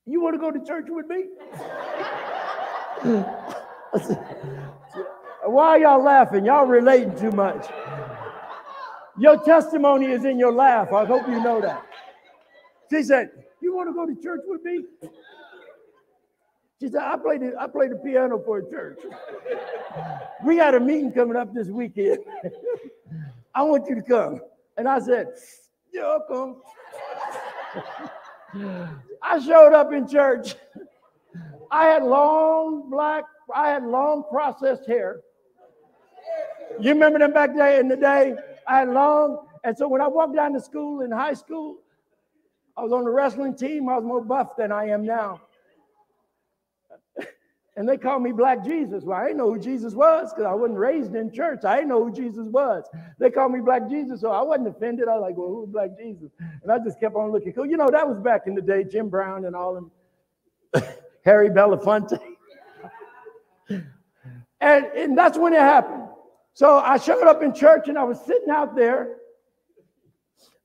you want to go to church with me? Why are y'all laughing? Y'all relating too much. Your testimony is in your laugh. I hope you know that. She said, You want to go to church with me? She said, I played the, I played the piano for a church. we got a meeting coming up this weekend. I want you to come. And I said, I'll come. I showed up in church. I had long black, I had long processed hair. You remember them back there in the day? I had long, and so when I walked down to school in high school, I was on the wrestling team. I was more buff than I am now. And they called me Black Jesus. Well, I didn't know who Jesus was because I wasn't raised in church. I didn't know who Jesus was. They called me Black Jesus, so I wasn't offended. I was like, well, who's Black Jesus? And I just kept on looking cool. You know, that was back in the day, Jim Brown and all them, Harry Belafonte. and, and that's when it happened. So I showed up in church and I was sitting out there.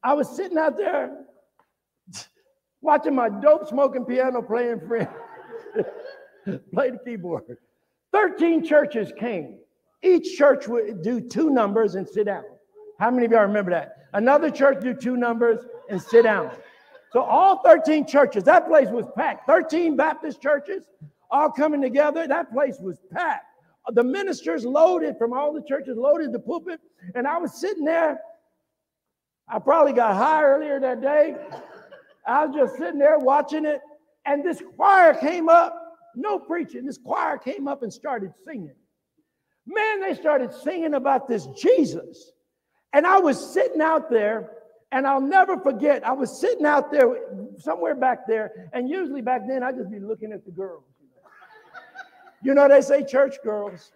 I was sitting out there watching my dope smoking piano playing friend. play the keyboard. 13 churches came. Each church would do two numbers and sit down. How many of y'all remember that? Another church do two numbers and sit down. So all 13 churches, that place was packed. 13 Baptist churches all coming together. That place was packed. The ministers loaded from all the churches, loaded the pulpit. And I was sitting there. I probably got high earlier that day. I was just sitting there watching it. And this choir came up no preaching. This choir came up and started singing. Man, they started singing about this Jesus. And I was sitting out there, and I'll never forget, I was sitting out there somewhere back there, and usually back then I'd just be looking at the girls. You know, they say church girls.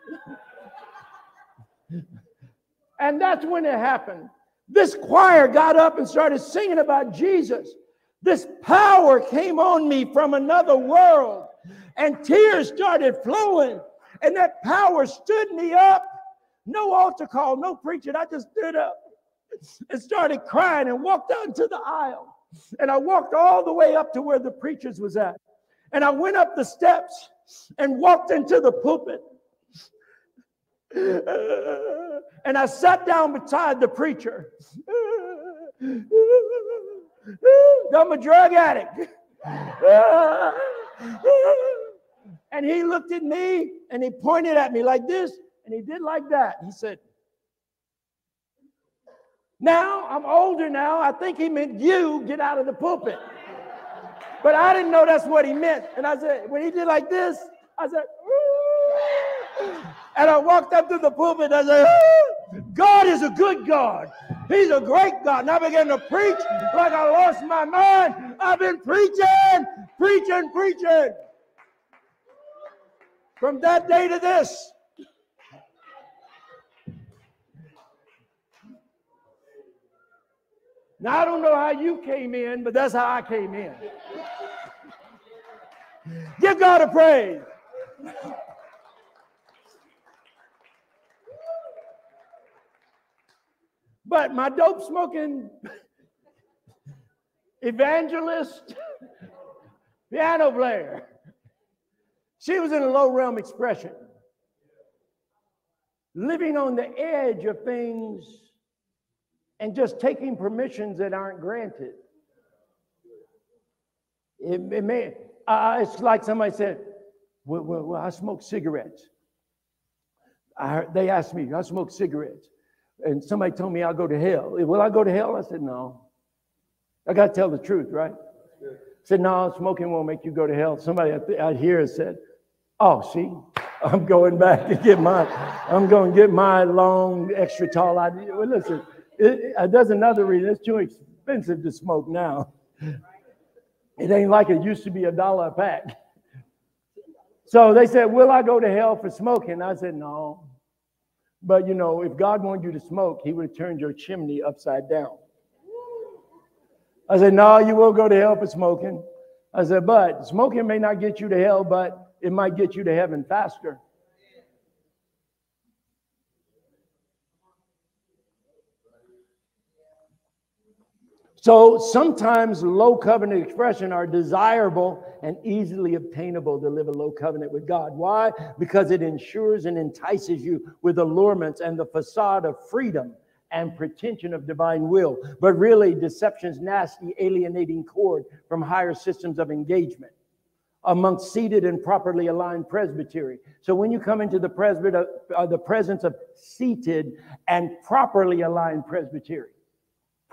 and that's when it happened. This choir got up and started singing about Jesus. This power came on me from another world and tears started flowing, and that power stood me up. No altar call, no preaching. I just stood up and started crying and walked out into the aisle. And I walked all the way up to where the preachers was at. And I went up the steps and walked into the pulpit. And I sat down beside the preacher. I'm a drug addict. And he looked at me and he pointed at me like this and he did like that. He said, Now I'm older now. I think he meant you get out of the pulpit. But I didn't know that's what he meant. And I said, when he did like this, I said, and I walked up to the pulpit and I said. God is a good God. He's a great God. And I began to preach like I lost my mind. I've been preaching, preaching, preaching. From that day to this, Now, I don't know how you came in, but that's how I came in. Give God a praise. But my dope smoking evangelist, piano player, she was in a low realm expression, living on the edge of things and just taking permissions that aren't granted. It, it may, uh, it's like somebody said, well, well, well I smoke cigarettes. I heard, they asked me, I smoke cigarettes. And somebody told me I'll go to hell. Will I go to hell? I said, no. I got to tell the truth, right? I said, no, smoking won't make you go to hell. Somebody out here said, Oh, see, I'm going back to get my, I'm going to get my long, extra tall ID. Well, listen, it, it, there's another reason. It's too expensive to smoke now. It ain't like it used to be a dollar a pack. So they said, Will I go to hell for smoking? I said, No. But you know, if God wanted you to smoke, He would have turned your chimney upside down. I said, No, you will go to hell for smoking. I said, But smoking may not get you to hell, but it might get you to heaven faster. So sometimes low covenant expression are desirable and easily obtainable to live a low covenant with God. Why? Because it ensures and entices you with allurements and the facade of freedom and pretension of divine will. But really, deception's nasty, alienating cord from higher systems of engagement amongst seated and properly aligned presbytery. So when you come into the presbyter, uh, the presence of seated and properly aligned presbytery,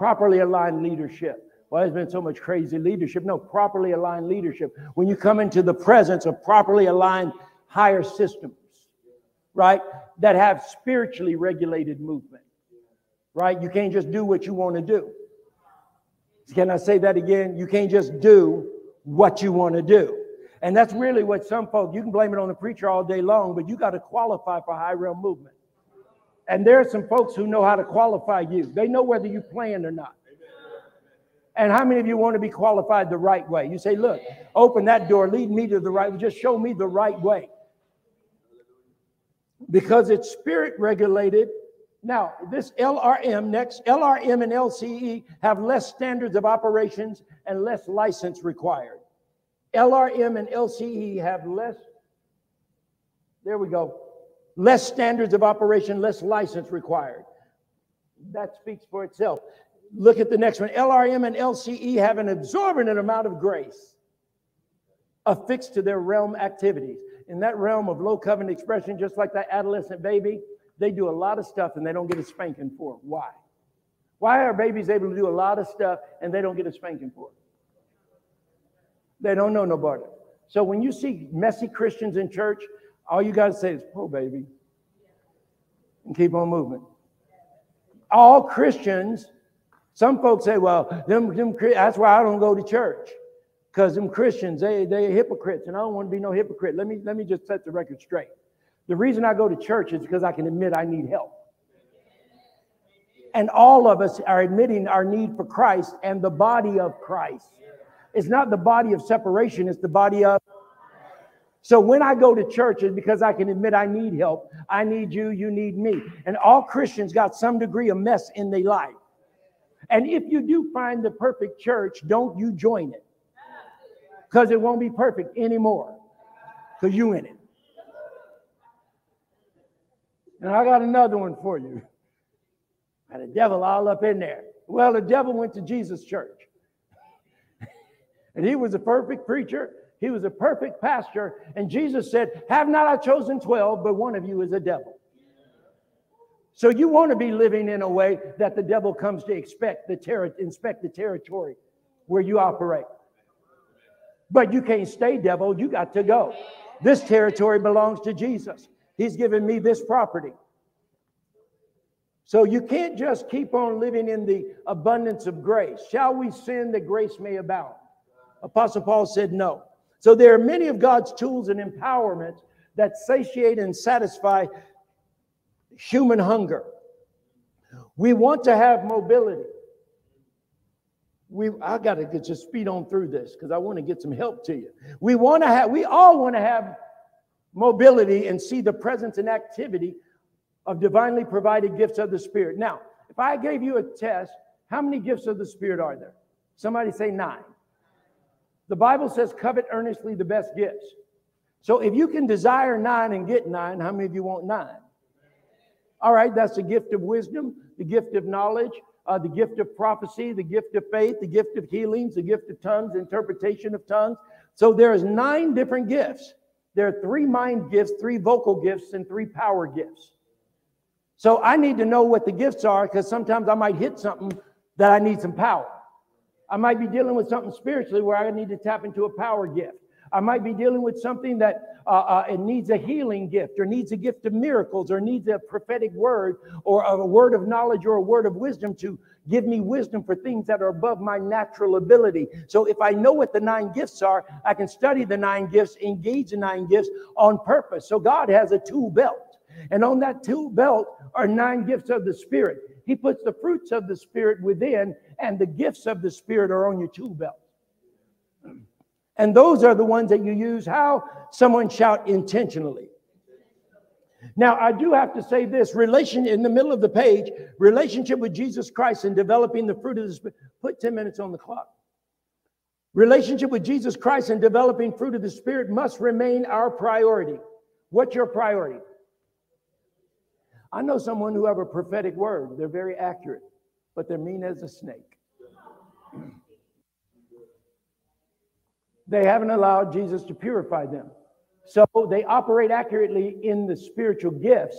properly aligned leadership. Why there's been so much crazy leadership? No, properly aligned leadership. When you come into the presence of properly aligned higher systems, right, that have spiritually regulated movement, right? You can't just do what you want to do. Can I say that again? You can't just do what you want to do. And that's really what some folks, you can blame it on the preacher all day long, but you got to qualify for high realm movement. And there are some folks who know how to qualify you. They know whether you plan or not. And how many of you want to be qualified the right way? You say, look, open that door, lead me to the right just show me the right way. Because it's spirit regulated. Now, this LRM, next, LRM and LCE have less standards of operations and less license required. LRM and LCE have less, there we go, less standards of operation, less license required. That speaks for itself. Look at the next one. LRM and LCE have an absorbent amount of grace affixed to their realm activities. In that realm of low covenant expression, just like that adolescent baby, they do a lot of stuff and they don't get a spanking for it. Why? Why are babies able to do a lot of stuff and they don't get a spanking for it? They don't know no better. So when you see messy Christians in church, all you got to say is, "Oh, baby," and keep on moving. All Christians. Some folks say, "Well, them, them that's why I don't go to church." Because them Christians, they they hypocrites, and I don't want to be no hypocrite. Let me let me just set the record straight. The reason I go to church is because I can admit I need help. And all of us are admitting our need for Christ and the body of Christ. It's not the body of separation, it's the body of. So when I go to church, it's because I can admit I need help. I need you, you need me. And all Christians got some degree of mess in their life. And if you do find the perfect church, don't you join it. Because it won't be perfect anymore. Because you in it. And I got another one for you. And the devil all up in there. Well, the devil went to Jesus' church. And he was a perfect preacher. He was a perfect pastor. And Jesus said, Have not I chosen 12, but one of you is a devil. So you want to be living in a way that the devil comes to expect the ter- inspect the territory where you operate. But you can't stay devil, you got to go. This territory belongs to Jesus. He's given me this property. So you can't just keep on living in the abundance of grace. Shall we sin that grace may abound? Apostle Paul said no. So there are many of God's tools and empowerment that satiate and satisfy human hunger. We want to have mobility. We, I got to just speed on through this because I want to get some help to you. We want to have, we all want to have mobility and see the presence and activity of divinely provided gifts of the Spirit. Now, if I gave you a test, how many gifts of the Spirit are there? Somebody say nine. The Bible says, covet earnestly the best gifts. So if you can desire nine and get nine, how many of you want nine? All right, that's the gift of wisdom, the gift of knowledge, uh, the gift of prophecy, the gift of faith, the gift of healings, the gift of tongues, interpretation of tongues. So there's nine different gifts. There are three mind gifts, three vocal gifts, and three power gifts. So I need to know what the gifts are because sometimes I might hit something that I need some power. I might be dealing with something spiritually where I need to tap into a power gift. I might be dealing with something that uh, uh, it needs a healing gift or needs a gift of miracles or needs a prophetic word or a word of knowledge or a word of wisdom to give me wisdom for things that are above my natural ability. So if I know what the nine gifts are, I can study the nine gifts, engage the nine gifts on purpose. So God has a tool belt. And on that tool belt are nine gifts of the Spirit. He puts the fruits of the Spirit within, and the gifts of the Spirit are on your tool belt. And those are the ones that you use. How? Someone shout intentionally. Now, I do have to say this relation in the middle of the page, relationship with Jesus Christ and developing the fruit of the Spirit. Put 10 minutes on the clock. Relationship with Jesus Christ and developing fruit of the Spirit must remain our priority. What's your priority? I know someone who have a prophetic word. They're very accurate, but they're mean as a snake. They haven't allowed Jesus to purify them. So they operate accurately in the spiritual gifts,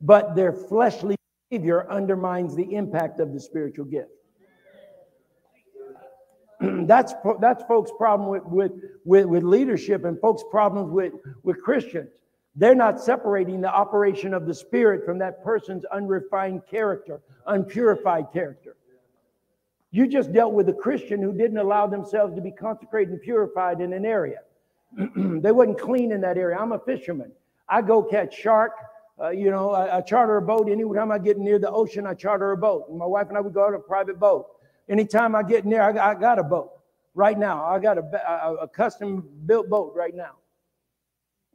but their fleshly behavior undermines the impact of the spiritual gift. that's that's folks' problem with, with, with, with leadership and folks' problems with, with Christians. They're not separating the operation of the Spirit from that person's unrefined character, unpurified character. You just dealt with a Christian who didn't allow themselves to be consecrated and purified in an area. they wasn't clean in that area. I'm a fisherman. I go catch shark. Uh, you know, I, I, charter a boat. Anytime I get near the ocean, I charter a boat. And my wife and I would go on a private boat. Anytime I get near, I, I got a boat right now. I got a, a, a custom built boat right now.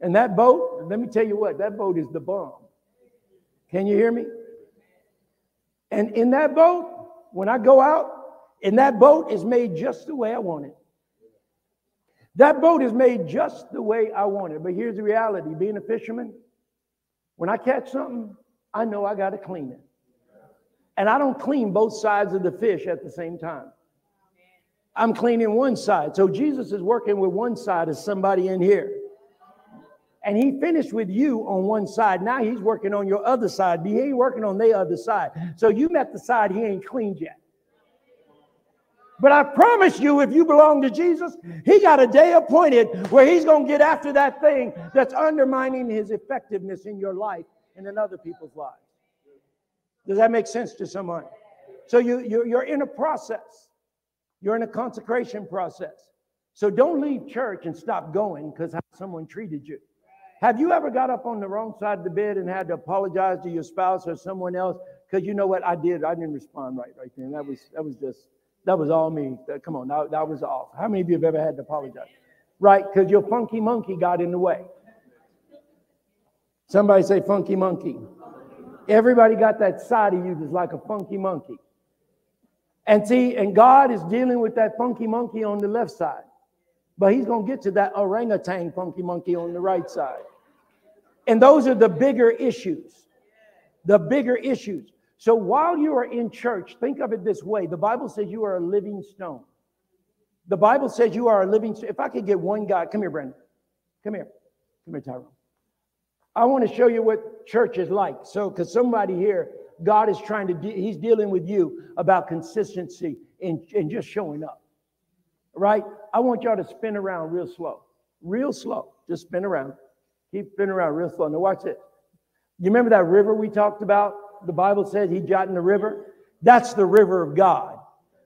And that boat, let me tell you what, that boat is the bomb. Can you hear me? And in that boat, when I go out, and that boat is made just the way I want it. That boat is made just the way I want it. But here's the reality being a fisherman, when I catch something, I know I got to clean it. And I don't clean both sides of the fish at the same time. I'm cleaning one side. So Jesus is working with one side as somebody in here. And he finished with you on one side. Now he's working on your other side. He ain't working on the other side. So you met the side he ain't cleaned yet. But I promise you, if you belong to Jesus, He got a day appointed where He's going to get after that thing that's undermining His effectiveness in your life and in other people's lives. Does that make sense to someone? So you, you're, you're in a process, you're in a consecration process. So don't leave church and stop going because how someone treated you. Have you ever got up on the wrong side of the bed and had to apologize to your spouse or someone else? Because you know what I did, I didn't respond right right then. That was that was just that was all me. Come on, that, that was off. How many of you have ever had to apologize? Right, because your funky monkey got in the way. Somebody say funky monkey. Everybody got that side of you that's like a funky monkey. And see, and God is dealing with that funky monkey on the left side. But he's going to get to that orangutan funky monkey on the right side. And those are the bigger issues. The bigger issues. So while you are in church, think of it this way the Bible says you are a living stone. The Bible says you are a living If I could get one guy, come here, Brandon. Come here. Come here, Tyrone. I want to show you what church is like. So, because somebody here, God is trying to, de- He's dealing with you about consistency and, and just showing up. Right? I want y'all to spin around real slow. Real slow. Just spin around. Keep spinning around real slow. Now, watch it. You remember that river we talked about? the Bible says he got in the river? That's the river of God.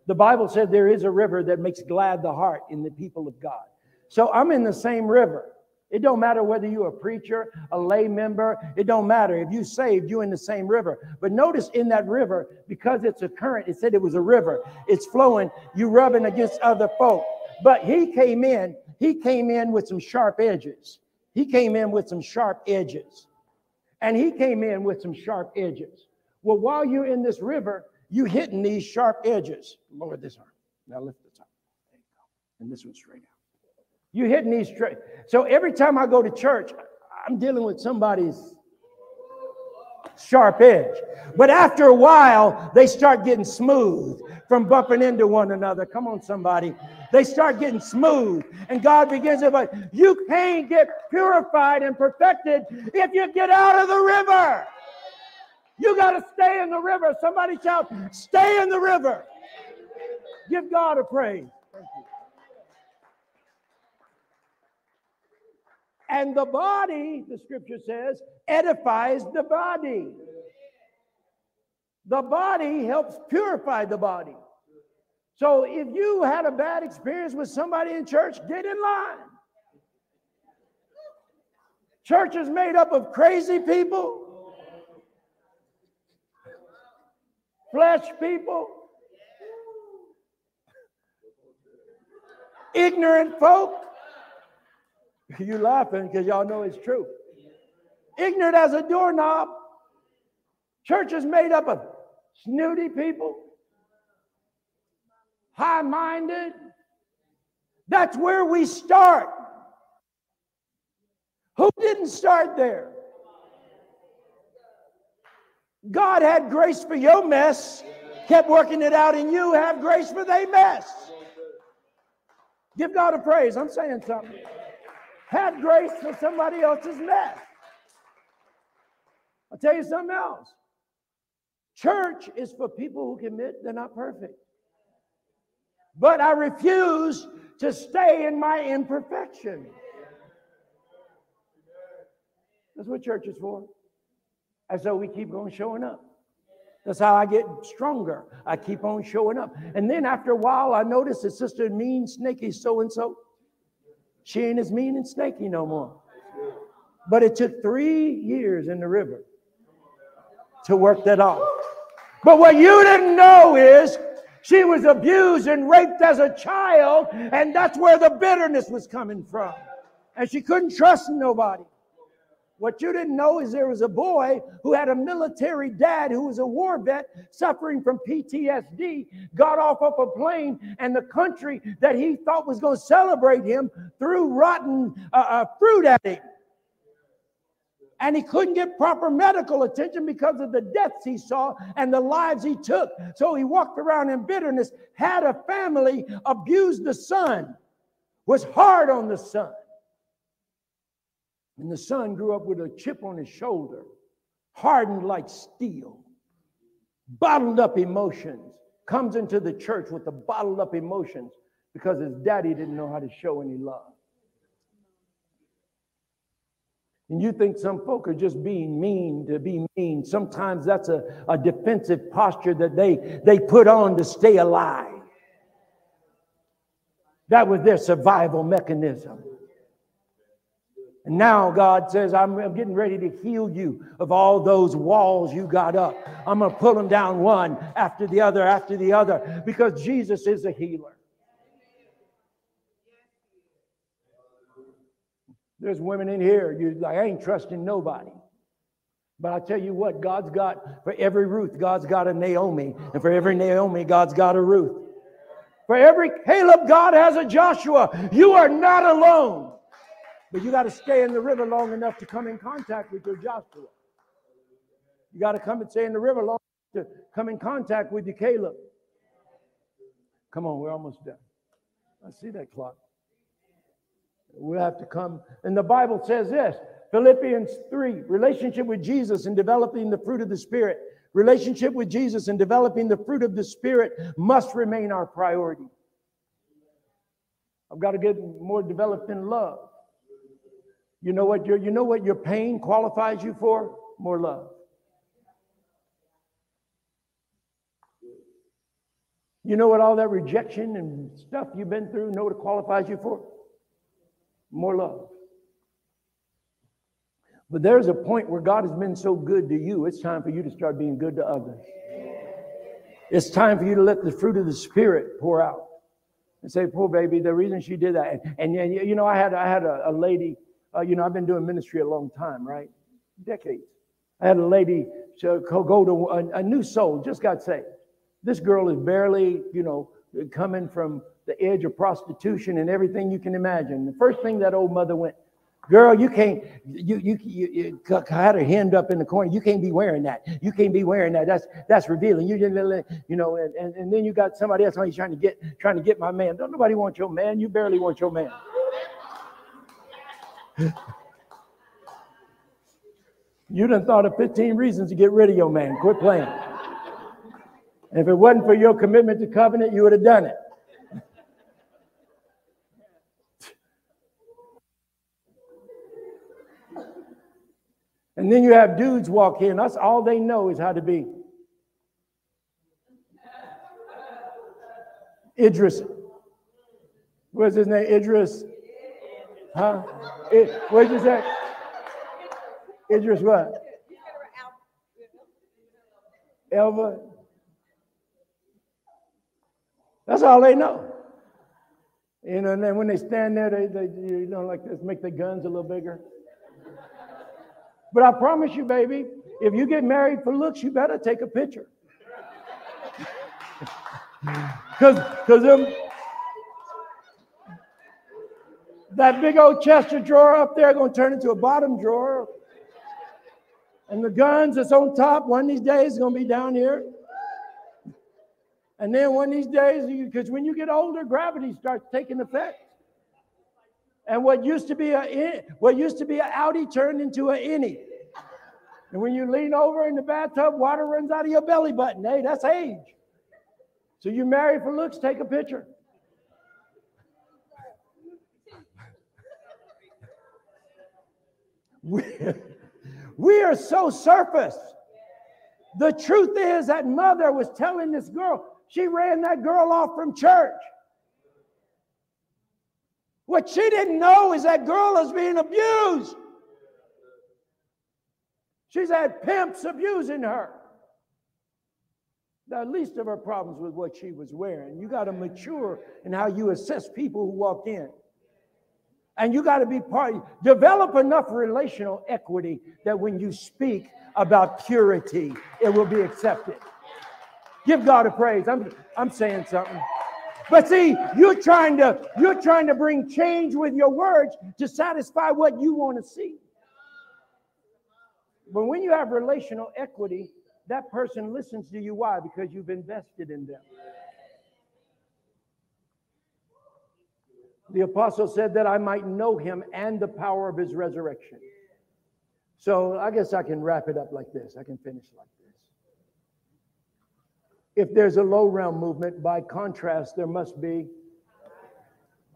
The Bible said there is a river that makes glad the heart in the people of God. So I'm in the same river. It don't matter whether you're a preacher, a lay member. It don't matter. If you saved, you're in the same river. But notice in that river, because it's a current, it said it was a river. It's flowing. You rubbing against other folk. But he came in. He came in with some sharp edges. He came in with some sharp edges. And he came in with some sharp edges. Well, while you're in this river, you hitting these sharp edges. Lower this arm. Now lift this up. There you go. And this one straight out. You hitting these straight. So every time I go to church, I'm dealing with somebody's sharp edge. But after a while, they start getting smooth from bumping into one another. Come on, somebody. They start getting smooth. And God begins to, but you can't get purified and perfected if you get out of the river. You got to stay in the river. Somebody shout, stay in the river. Give God a praise. Thank you. And the body, the scripture says, edifies the body. The body helps purify the body. So if you had a bad experience with somebody in church, get in line. Church is made up of crazy people, flesh people, ignorant folk. You laughing because y'all know it's true. Ignorant as a doorknob. Church is made up of snooty people, high minded. That's where we start. Who didn't start there? God had grace for your mess, kept working it out in you, have grace for their mess. Give God a praise. I'm saying something. Had grace for somebody else's mess. I'll tell you something else. Church is for people who commit they're not perfect. But I refuse to stay in my imperfection. That's what church is for. And so we keep on showing up. That's how I get stronger. I keep on showing up. And then after a while, I notice that Sister Mean Snaky so and so. She ain't as mean and snaky no more. But it took three years in the river to work that off. But what you didn't know is she was abused and raped as a child, and that's where the bitterness was coming from. And she couldn't trust nobody. What you didn't know is there was a boy who had a military dad who was a war vet suffering from PTSD, got off of a plane, and the country that he thought was going to celebrate him threw rotten uh, uh, fruit at him and he couldn't get proper medical attention because of the deaths he saw and the lives he took. So he walked around in bitterness, had a family, abused the son, was hard on the son. And the son grew up with a chip on his shoulder, hardened like steel, bottled up emotions, comes into the church with the bottled up emotions because his daddy didn't know how to show any love. And you think some folk are just being mean to be mean. Sometimes that's a, a defensive posture that they, they put on to stay alive. That was their survival mechanism. And now God says, I'm, I'm getting ready to heal you of all those walls you got up. I'm going to pull them down one after the other, after the other, because Jesus is a healer. There's women in here, you like, I ain't trusting nobody. But I tell you what, God's got, for every Ruth, God's got a Naomi. And for every Naomi, God's got a Ruth. For every Caleb, God has a Joshua. You are not alone. But you got to stay in the river long enough to come in contact with your Joshua. You got to come and stay in the river long enough to come in contact with your Caleb. Come on, we're almost done. I see that clock. We'll have to come. And the Bible says this Philippians 3 relationship with Jesus and developing the fruit of the Spirit. Relationship with Jesus and developing the fruit of the Spirit must remain our priority. I've got to get more developed in love. You know what your, you know what your pain qualifies you for? More love. You know what all that rejection and stuff you've been through, know what it qualifies you for? more love. But there's a point where God has been so good to you, it's time for you to start being good to others. It's time for you to let the fruit of the Spirit pour out. And say, poor baby, the reason she did that. And, and you know, I had, I had a, a lady, uh, you know, I've been doing ministry a long time, right? Decades. I had a lady to go to a, a new soul, just got saved. This girl is barely, you know, coming from the edge of prostitution and everything you can imagine. The first thing that old mother went, girl, you can't, you, you, you, you had her hand up in the corner. You can't be wearing that. You can't be wearing that. That's, that's revealing. You, didn't, you know, and, and, and then you got somebody else trying to get, trying to get my man. Don't nobody want your man. You barely want your man. You done thought of 15 reasons to get rid of your man. Quit playing. If it wasn't for your commitment to covenant, you would have done it. And then you have dudes walk in. That's all they know is how to be. Idris. What's his name? Idris. Huh? It, what'd you say? Idris what? Elba. That's all they know. You know, and then when they stand there, they, they you know, like this, make the guns a little bigger. But I promise you, baby, if you get married for looks, you better take a picture. Because because them that big old chest of drawer up there going to turn into a bottom drawer. And the guns that's on top, one of these days is going to be down here. And then one of these days, because when you get older, gravity starts taking effect. And what used to be a what used to be an outie turned into an innie. And when you lean over in the bathtub, water runs out of your belly button. Hey, that's age. So you marry for looks, take a picture. We, we are so surface. The truth is that mother was telling this girl, she ran that girl off from church. What she didn't know is that girl is being abused. She's had pimps abusing her. The least of her problems was what she was wearing. You got to mature in how you assess people who walk in. And you got to be part, develop enough relational equity that when you speak about purity, it will be accepted. Give God a praise. I'm, I'm saying something. But see, you're trying to you're trying to bring change with your words to satisfy what you want to see. But when you have relational equity, that person listens to you. Why? Because you've invested in them. The apostle said that I might know him and the power of his resurrection. So I guess I can wrap it up like this. I can finish like this. If there's a low realm movement, by contrast, there must be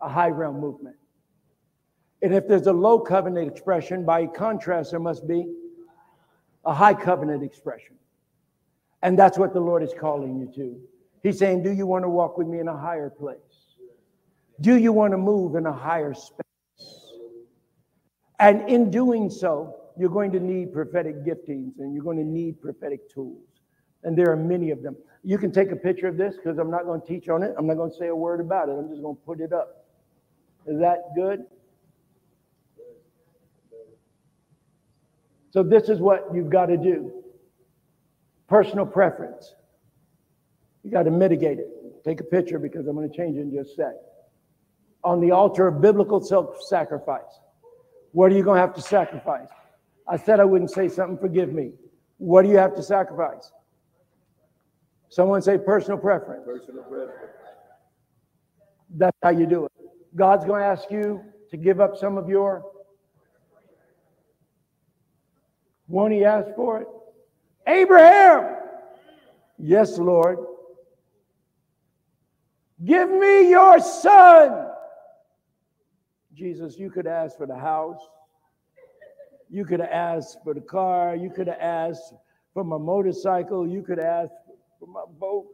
a high realm movement. And if there's a low covenant expression, by contrast, there must be a high covenant expression. And that's what the Lord is calling you to. He's saying, Do you want to walk with me in a higher place? Do you want to move in a higher space? And in doing so, you're going to need prophetic giftings and you're going to need prophetic tools. And there are many of them. You can take a picture of this because I'm not going to teach on it. I'm not going to say a word about it. I'm just going to put it up. Is that good? So, this is what you've got to do personal preference. You got to mitigate it. Take a picture because I'm going to change it in just a sec. On the altar of biblical self sacrifice, what are you going to have to sacrifice? I said I wouldn't say something, forgive me. What do you have to sacrifice? Someone say personal preference. Personal preference. That's how you do it. God's going to ask you to give up some of your. Won't he ask for it? Abraham. Yes, Lord. Give me your son. Jesus, you could ask for the house. You could ask for the car. You could ask for my motorcycle. You could ask for my boat.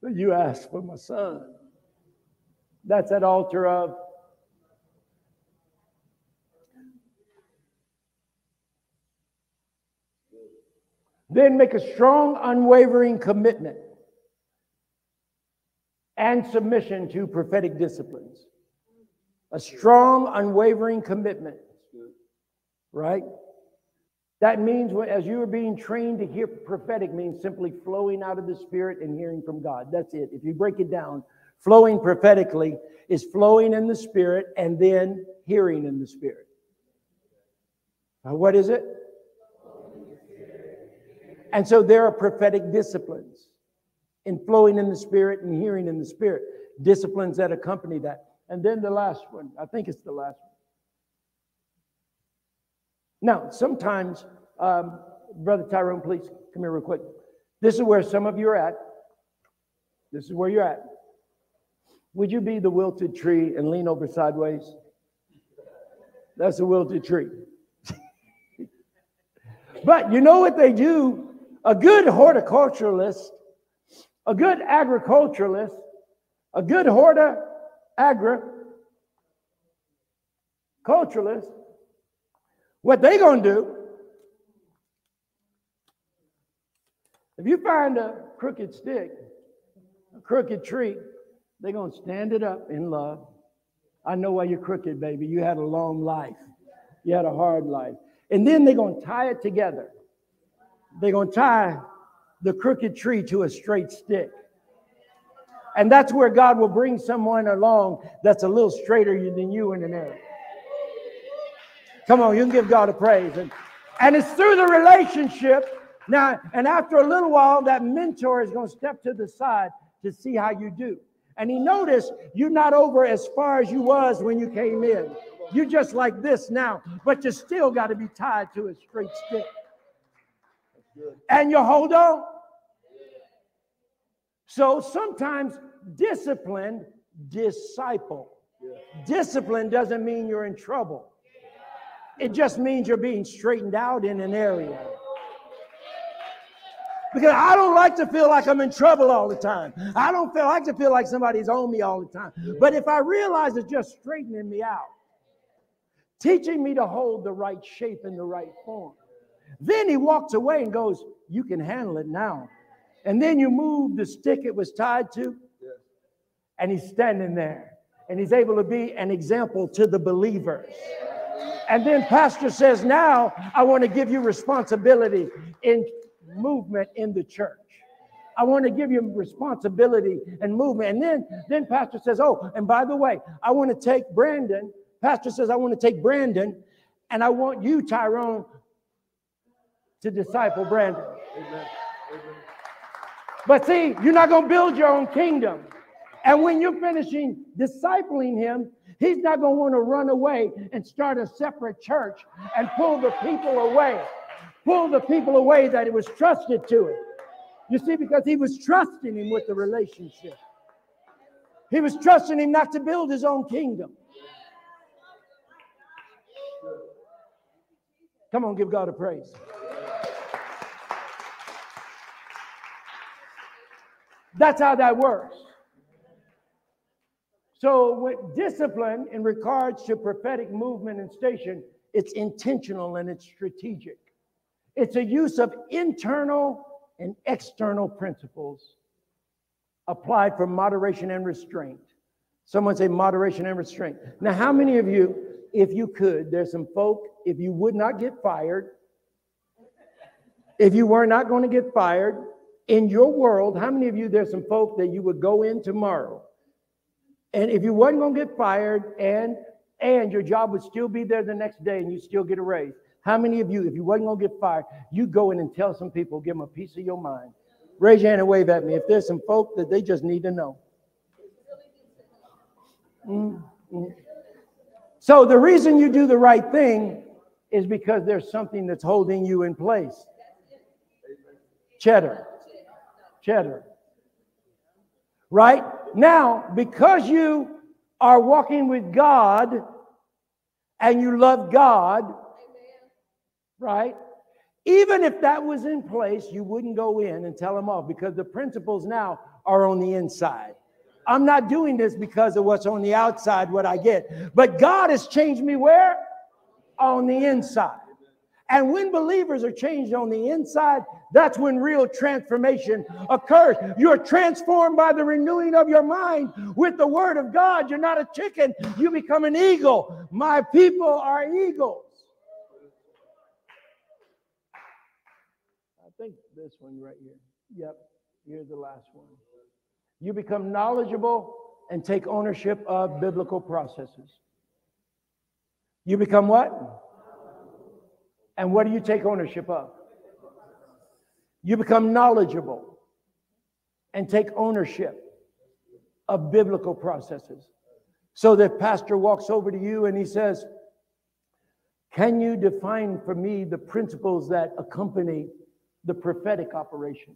but you asked for my son. That's that altar of Then make a strong, unwavering commitment and submission to prophetic disciplines. A strong, unwavering commitment. Right? That means as you are being trained to hear prophetic means simply flowing out of the spirit and hearing from God. That's it. If you break it down, flowing prophetically is flowing in the spirit and then hearing in the spirit. Now, what is it? And so there are prophetic disciplines in flowing in the Spirit and hearing in the Spirit, disciplines that accompany that. And then the last one, I think it's the last one. Now, sometimes, um, Brother Tyrone, please come here real quick. This is where some of you are at. This is where you're at. Would you be the wilted tree and lean over sideways? That's a wilted tree. but you know what they do? A good horticulturalist, a good agriculturalist, a good horta agriculturalist, what they gonna do? If you find a crooked stick, a crooked tree, they're gonna stand it up in love. I know why you're crooked, baby. You had a long life. You had a hard life. And then they're to tie it together. They're to tie the crooked tree to a straight stick. And that's where God will bring someone along that's a little straighter than you in an area. Come on, you can give God a praise. And, and it's through the relationship. Now, and after a little while, that mentor is going to step to the side to see how you do. And he noticed you're not over as far as you was when you came in. You're just like this now, but you still got to be tied to a straight stick. And you hold on. So sometimes discipline, disciple. Discipline doesn't mean you're in trouble. It just means you're being straightened out in an area. Because I don't like to feel like I'm in trouble all the time. I don't feel like to feel like somebody's on me all the time. But if I realize it's just straightening me out, teaching me to hold the right shape and the right form, then he walks away and goes, You can handle it now. And then you move the stick it was tied to, and he's standing there, and he's able to be an example to the believers. And then pastor says, Now I want to give you responsibility in movement in the church. I want to give you responsibility and movement. And then, then Pastor says, Oh, and by the way, I want to take Brandon. Pastor says, I want to take Brandon, and I want you, Tyrone, to disciple Brandon. Amen. But see, you're not going to build your own kingdom. And when you're finishing discipling him, he's not going to want to run away and start a separate church and pull the people away pull the people away that it was trusted to him. You see, because he was trusting him with the relationship. He was trusting him not to build his own kingdom. Come on, give God a praise. That's how that works. So, with discipline in regards to prophetic movement and station, it's intentional and it's strategic. It's a use of internal and external principles applied for moderation and restraint. Someone say moderation and restraint. Now, how many of you, if you could, there's some folk, if you would not get fired, if you were not going to get fired in your world, how many of you, there's some folk that you would go in tomorrow? And if you wasn't to get fired and and your job would still be there the next day and you still get a raise. How many of you, if you wasn't to get fired, you go in and tell some people, give them a piece of your mind? Raise your hand and wave at me if there's some folk that they just need to know. Mm-hmm. So the reason you do the right thing is because there's something that's holding you in place. Cheddar. Cheddar. Right? Now, because you are walking with God and you love God, right? Even if that was in place, you wouldn't go in and tell them off because the principles now are on the inside. I'm not doing this because of what's on the outside, what I get. But God has changed me where? On the inside. And when believers are changed on the inside, that's when real transformation occurs. You're transformed by the renewing of your mind with the word of God. You're not a chicken, you become an eagle. My people are eagles. I think this one right here. Yep, here's the last one. You become knowledgeable and take ownership of biblical processes. You become what? And what do you take ownership of? You become knowledgeable and take ownership of biblical processes. So that pastor walks over to you and he says, Can you define for me the principles that accompany the prophetic operation.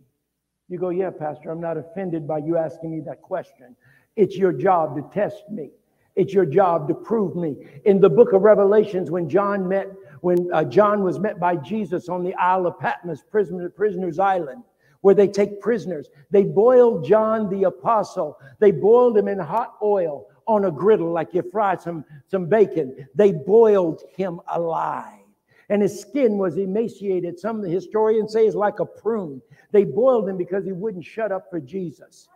You go, yeah, Pastor, I'm not offended by you asking me that question. It's your job to test me. It's your job to prove me. In the book of Revelations, when John met, when uh, John was met by Jesus on the Isle of Patmos, prisoner, prisoner's island, where they take prisoners, they boiled John the apostle. They boiled him in hot oil on a griddle like you fry some, some bacon. They boiled him alive. And his skin was emaciated. Some historians say it's like a prune. They boiled him because he wouldn't shut up for Jesus.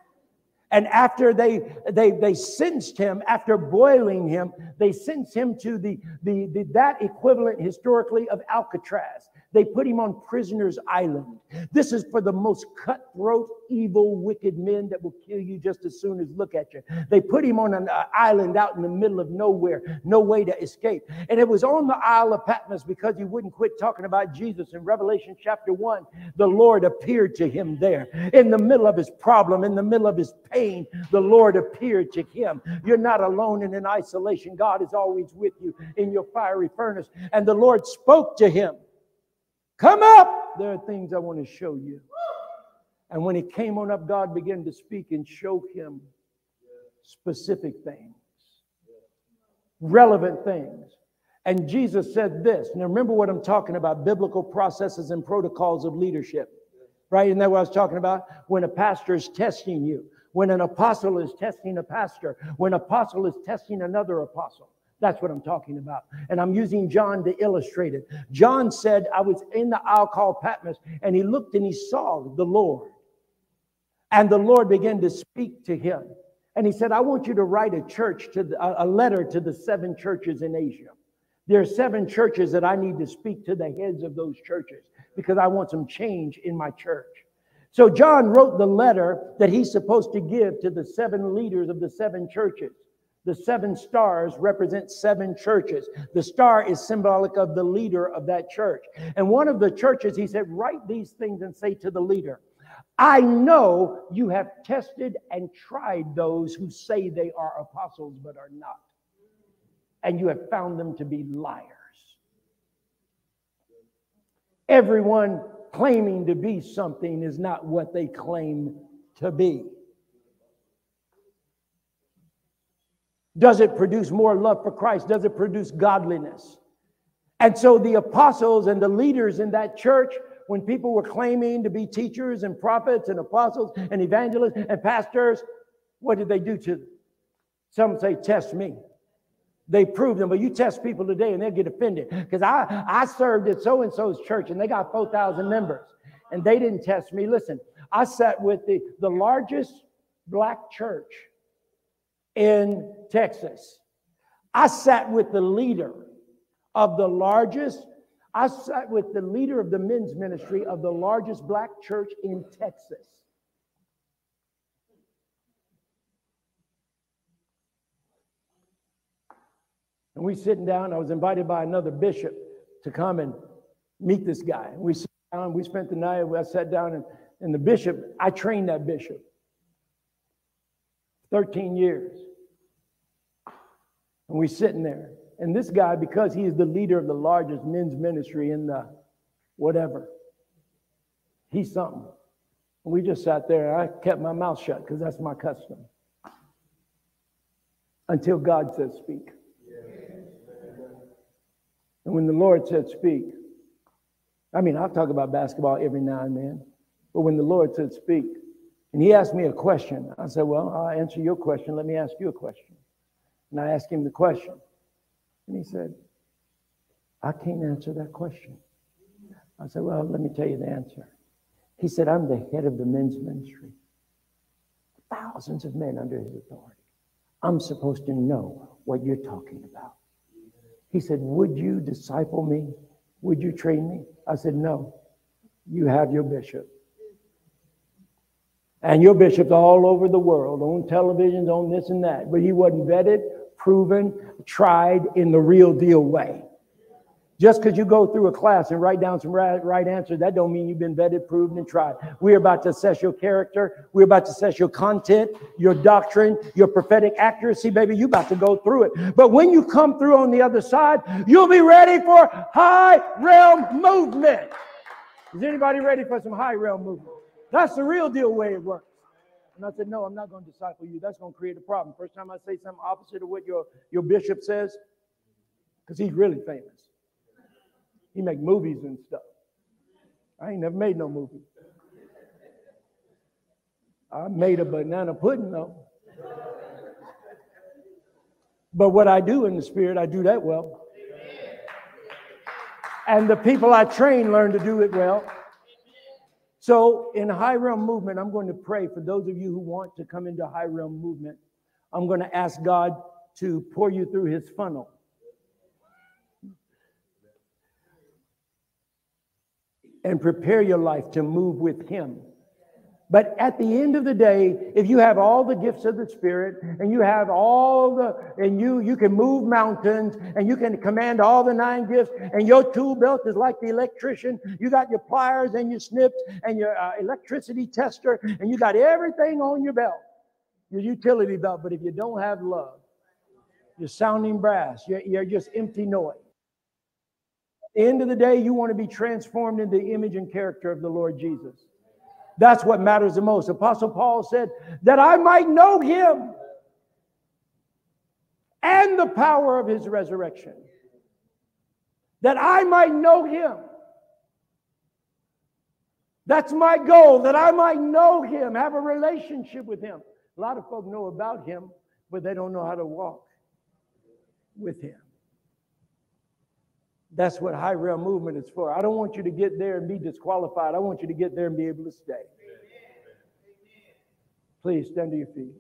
And after they, they, they sentenced him, after boiling him, they sentenced him to the, the, the, that equivalent historically of Alcatraz. They put him on prisoner's island. This is for the most cutthroat, evil, wicked men that will kill you just as soon as look at you. They put him on an uh, island out in the middle of nowhere, no way to escape. And it was on the Isle of Patmos because he wouldn't quit talking about Jesus. In Revelation chapter 1, the Lord appeared to him there. In the middle of his problem, in the middle of his pain, the Lord appeared to him. You're not alone and in isolation. God is always with you in your fiery furnace. And the Lord spoke to him. Come up. There are things I want to show you. And when he came on up, God began to speak and show him specific things, relevant things. And Jesus said this. Now, remember what I'm talking about biblical processes and protocols of leadership, right? Isn't that what I was talking about? When a pastor is testing you, when an apostle is testing a pastor, when an apostle is testing another apostle. That's what I'm talking about. And I'm using John to illustrate it. John said, I was in the Isle called Patmos, and he looked and he saw the Lord. And the Lord began to speak to him. And he said, I want you to write a church to the, a letter to the seven churches in Asia. There are seven churches that I need to speak to the heads of those churches because I want some change in my church. So John wrote the letter that he's supposed to give to the seven leaders of the seven churches. The seven stars represent seven churches. The star is symbolic of the leader of that church. And one of the churches, he said, write these things and say to the leader, I know you have tested and tried those who say they are apostles but are not. And you have found them to be liars. Everyone claiming to be something is not what they claim to be. Does it produce more love for Christ? Does it produce godliness? And so the apostles and the leaders in that church, when people were claiming to be teachers and prophets and apostles and evangelists and pastors, what did they do to them? Some say, Test me. They proved them, but you test people today and they'll get offended. Because I, I served at so and so's church and they got 4,000 members and they didn't test me. Listen, I sat with the, the largest black church in Texas. I sat with the leader of the largest, I sat with the leader of the men's ministry of the largest black church in Texas. And we sitting down, I was invited by another bishop to come and meet this guy. We sat down, we spent the night, I sat down, and, and the bishop, I trained that bishop 13 years. And we're sitting there. And this guy, because he is the leader of the largest men's ministry in the whatever, he's something. And we just sat there. I kept my mouth shut because that's my custom. Until God said, Speak. And when the Lord said, Speak, I mean, I'll talk about basketball every now and then, but when the Lord said, Speak, and he asked me a question, I said, Well, I'll answer your question. Let me ask you a question. And I asked him the question. And he said, I can't answer that question. I said, Well, let me tell you the answer. He said, I'm the head of the men's ministry. Thousands of men under his authority. I'm supposed to know what you're talking about. He said, Would you disciple me? Would you train me? I said, No. You have your bishop. And your bishops all over the world, on televisions, on this and that. But he wasn't vetted, proven, tried in the real deal way. Just because you go through a class and write down some right, right answers, that don't mean you've been vetted, proven, and tried. We're about to assess your character. We're about to assess your content, your doctrine, your prophetic accuracy, baby. You're about to go through it. But when you come through on the other side, you'll be ready for high realm movement. Is anybody ready for some high realm movement? That's the real deal way it works. And I said, no, I'm not going to disciple you. That's going to create a problem. First time I say something opposite of what your, your bishop says, because he's really famous. He make movies and stuff. I ain't never made no movie. I made a banana pudding though. But what I do in the spirit, I do that well. And the people I train learn to do it well. So in high realm movement, I'm going to pray for those of you who want to come into high realm movement. I'm going to ask God to pour you through his funnel. And prepare your life to move with him. But at the end of the day, if you have all the gifts of the Spirit and you have all the, and you, you can move mountains and you can command all the nine gifts and your tool belt is like the electrician, you got your pliers and your snips and your uh, electricity tester and you got everything on your belt, your utility belt. But if you don't have love, you're sounding brass, you're, you're just empty noise. At the end of the day, you want to be transformed into the image and character of the Lord Jesus. That's what matters the most. Apostle Paul said, that I might know him and the power of his resurrection. That I might know him. That's my goal, that I might know him, have a relationship with him. A lot of folk know about him, but they don't know how to walk with him. That's what high realm movement is for. I don't want you to get there and be disqualified. I want you to get there and be able to stay. Please stand to your feet.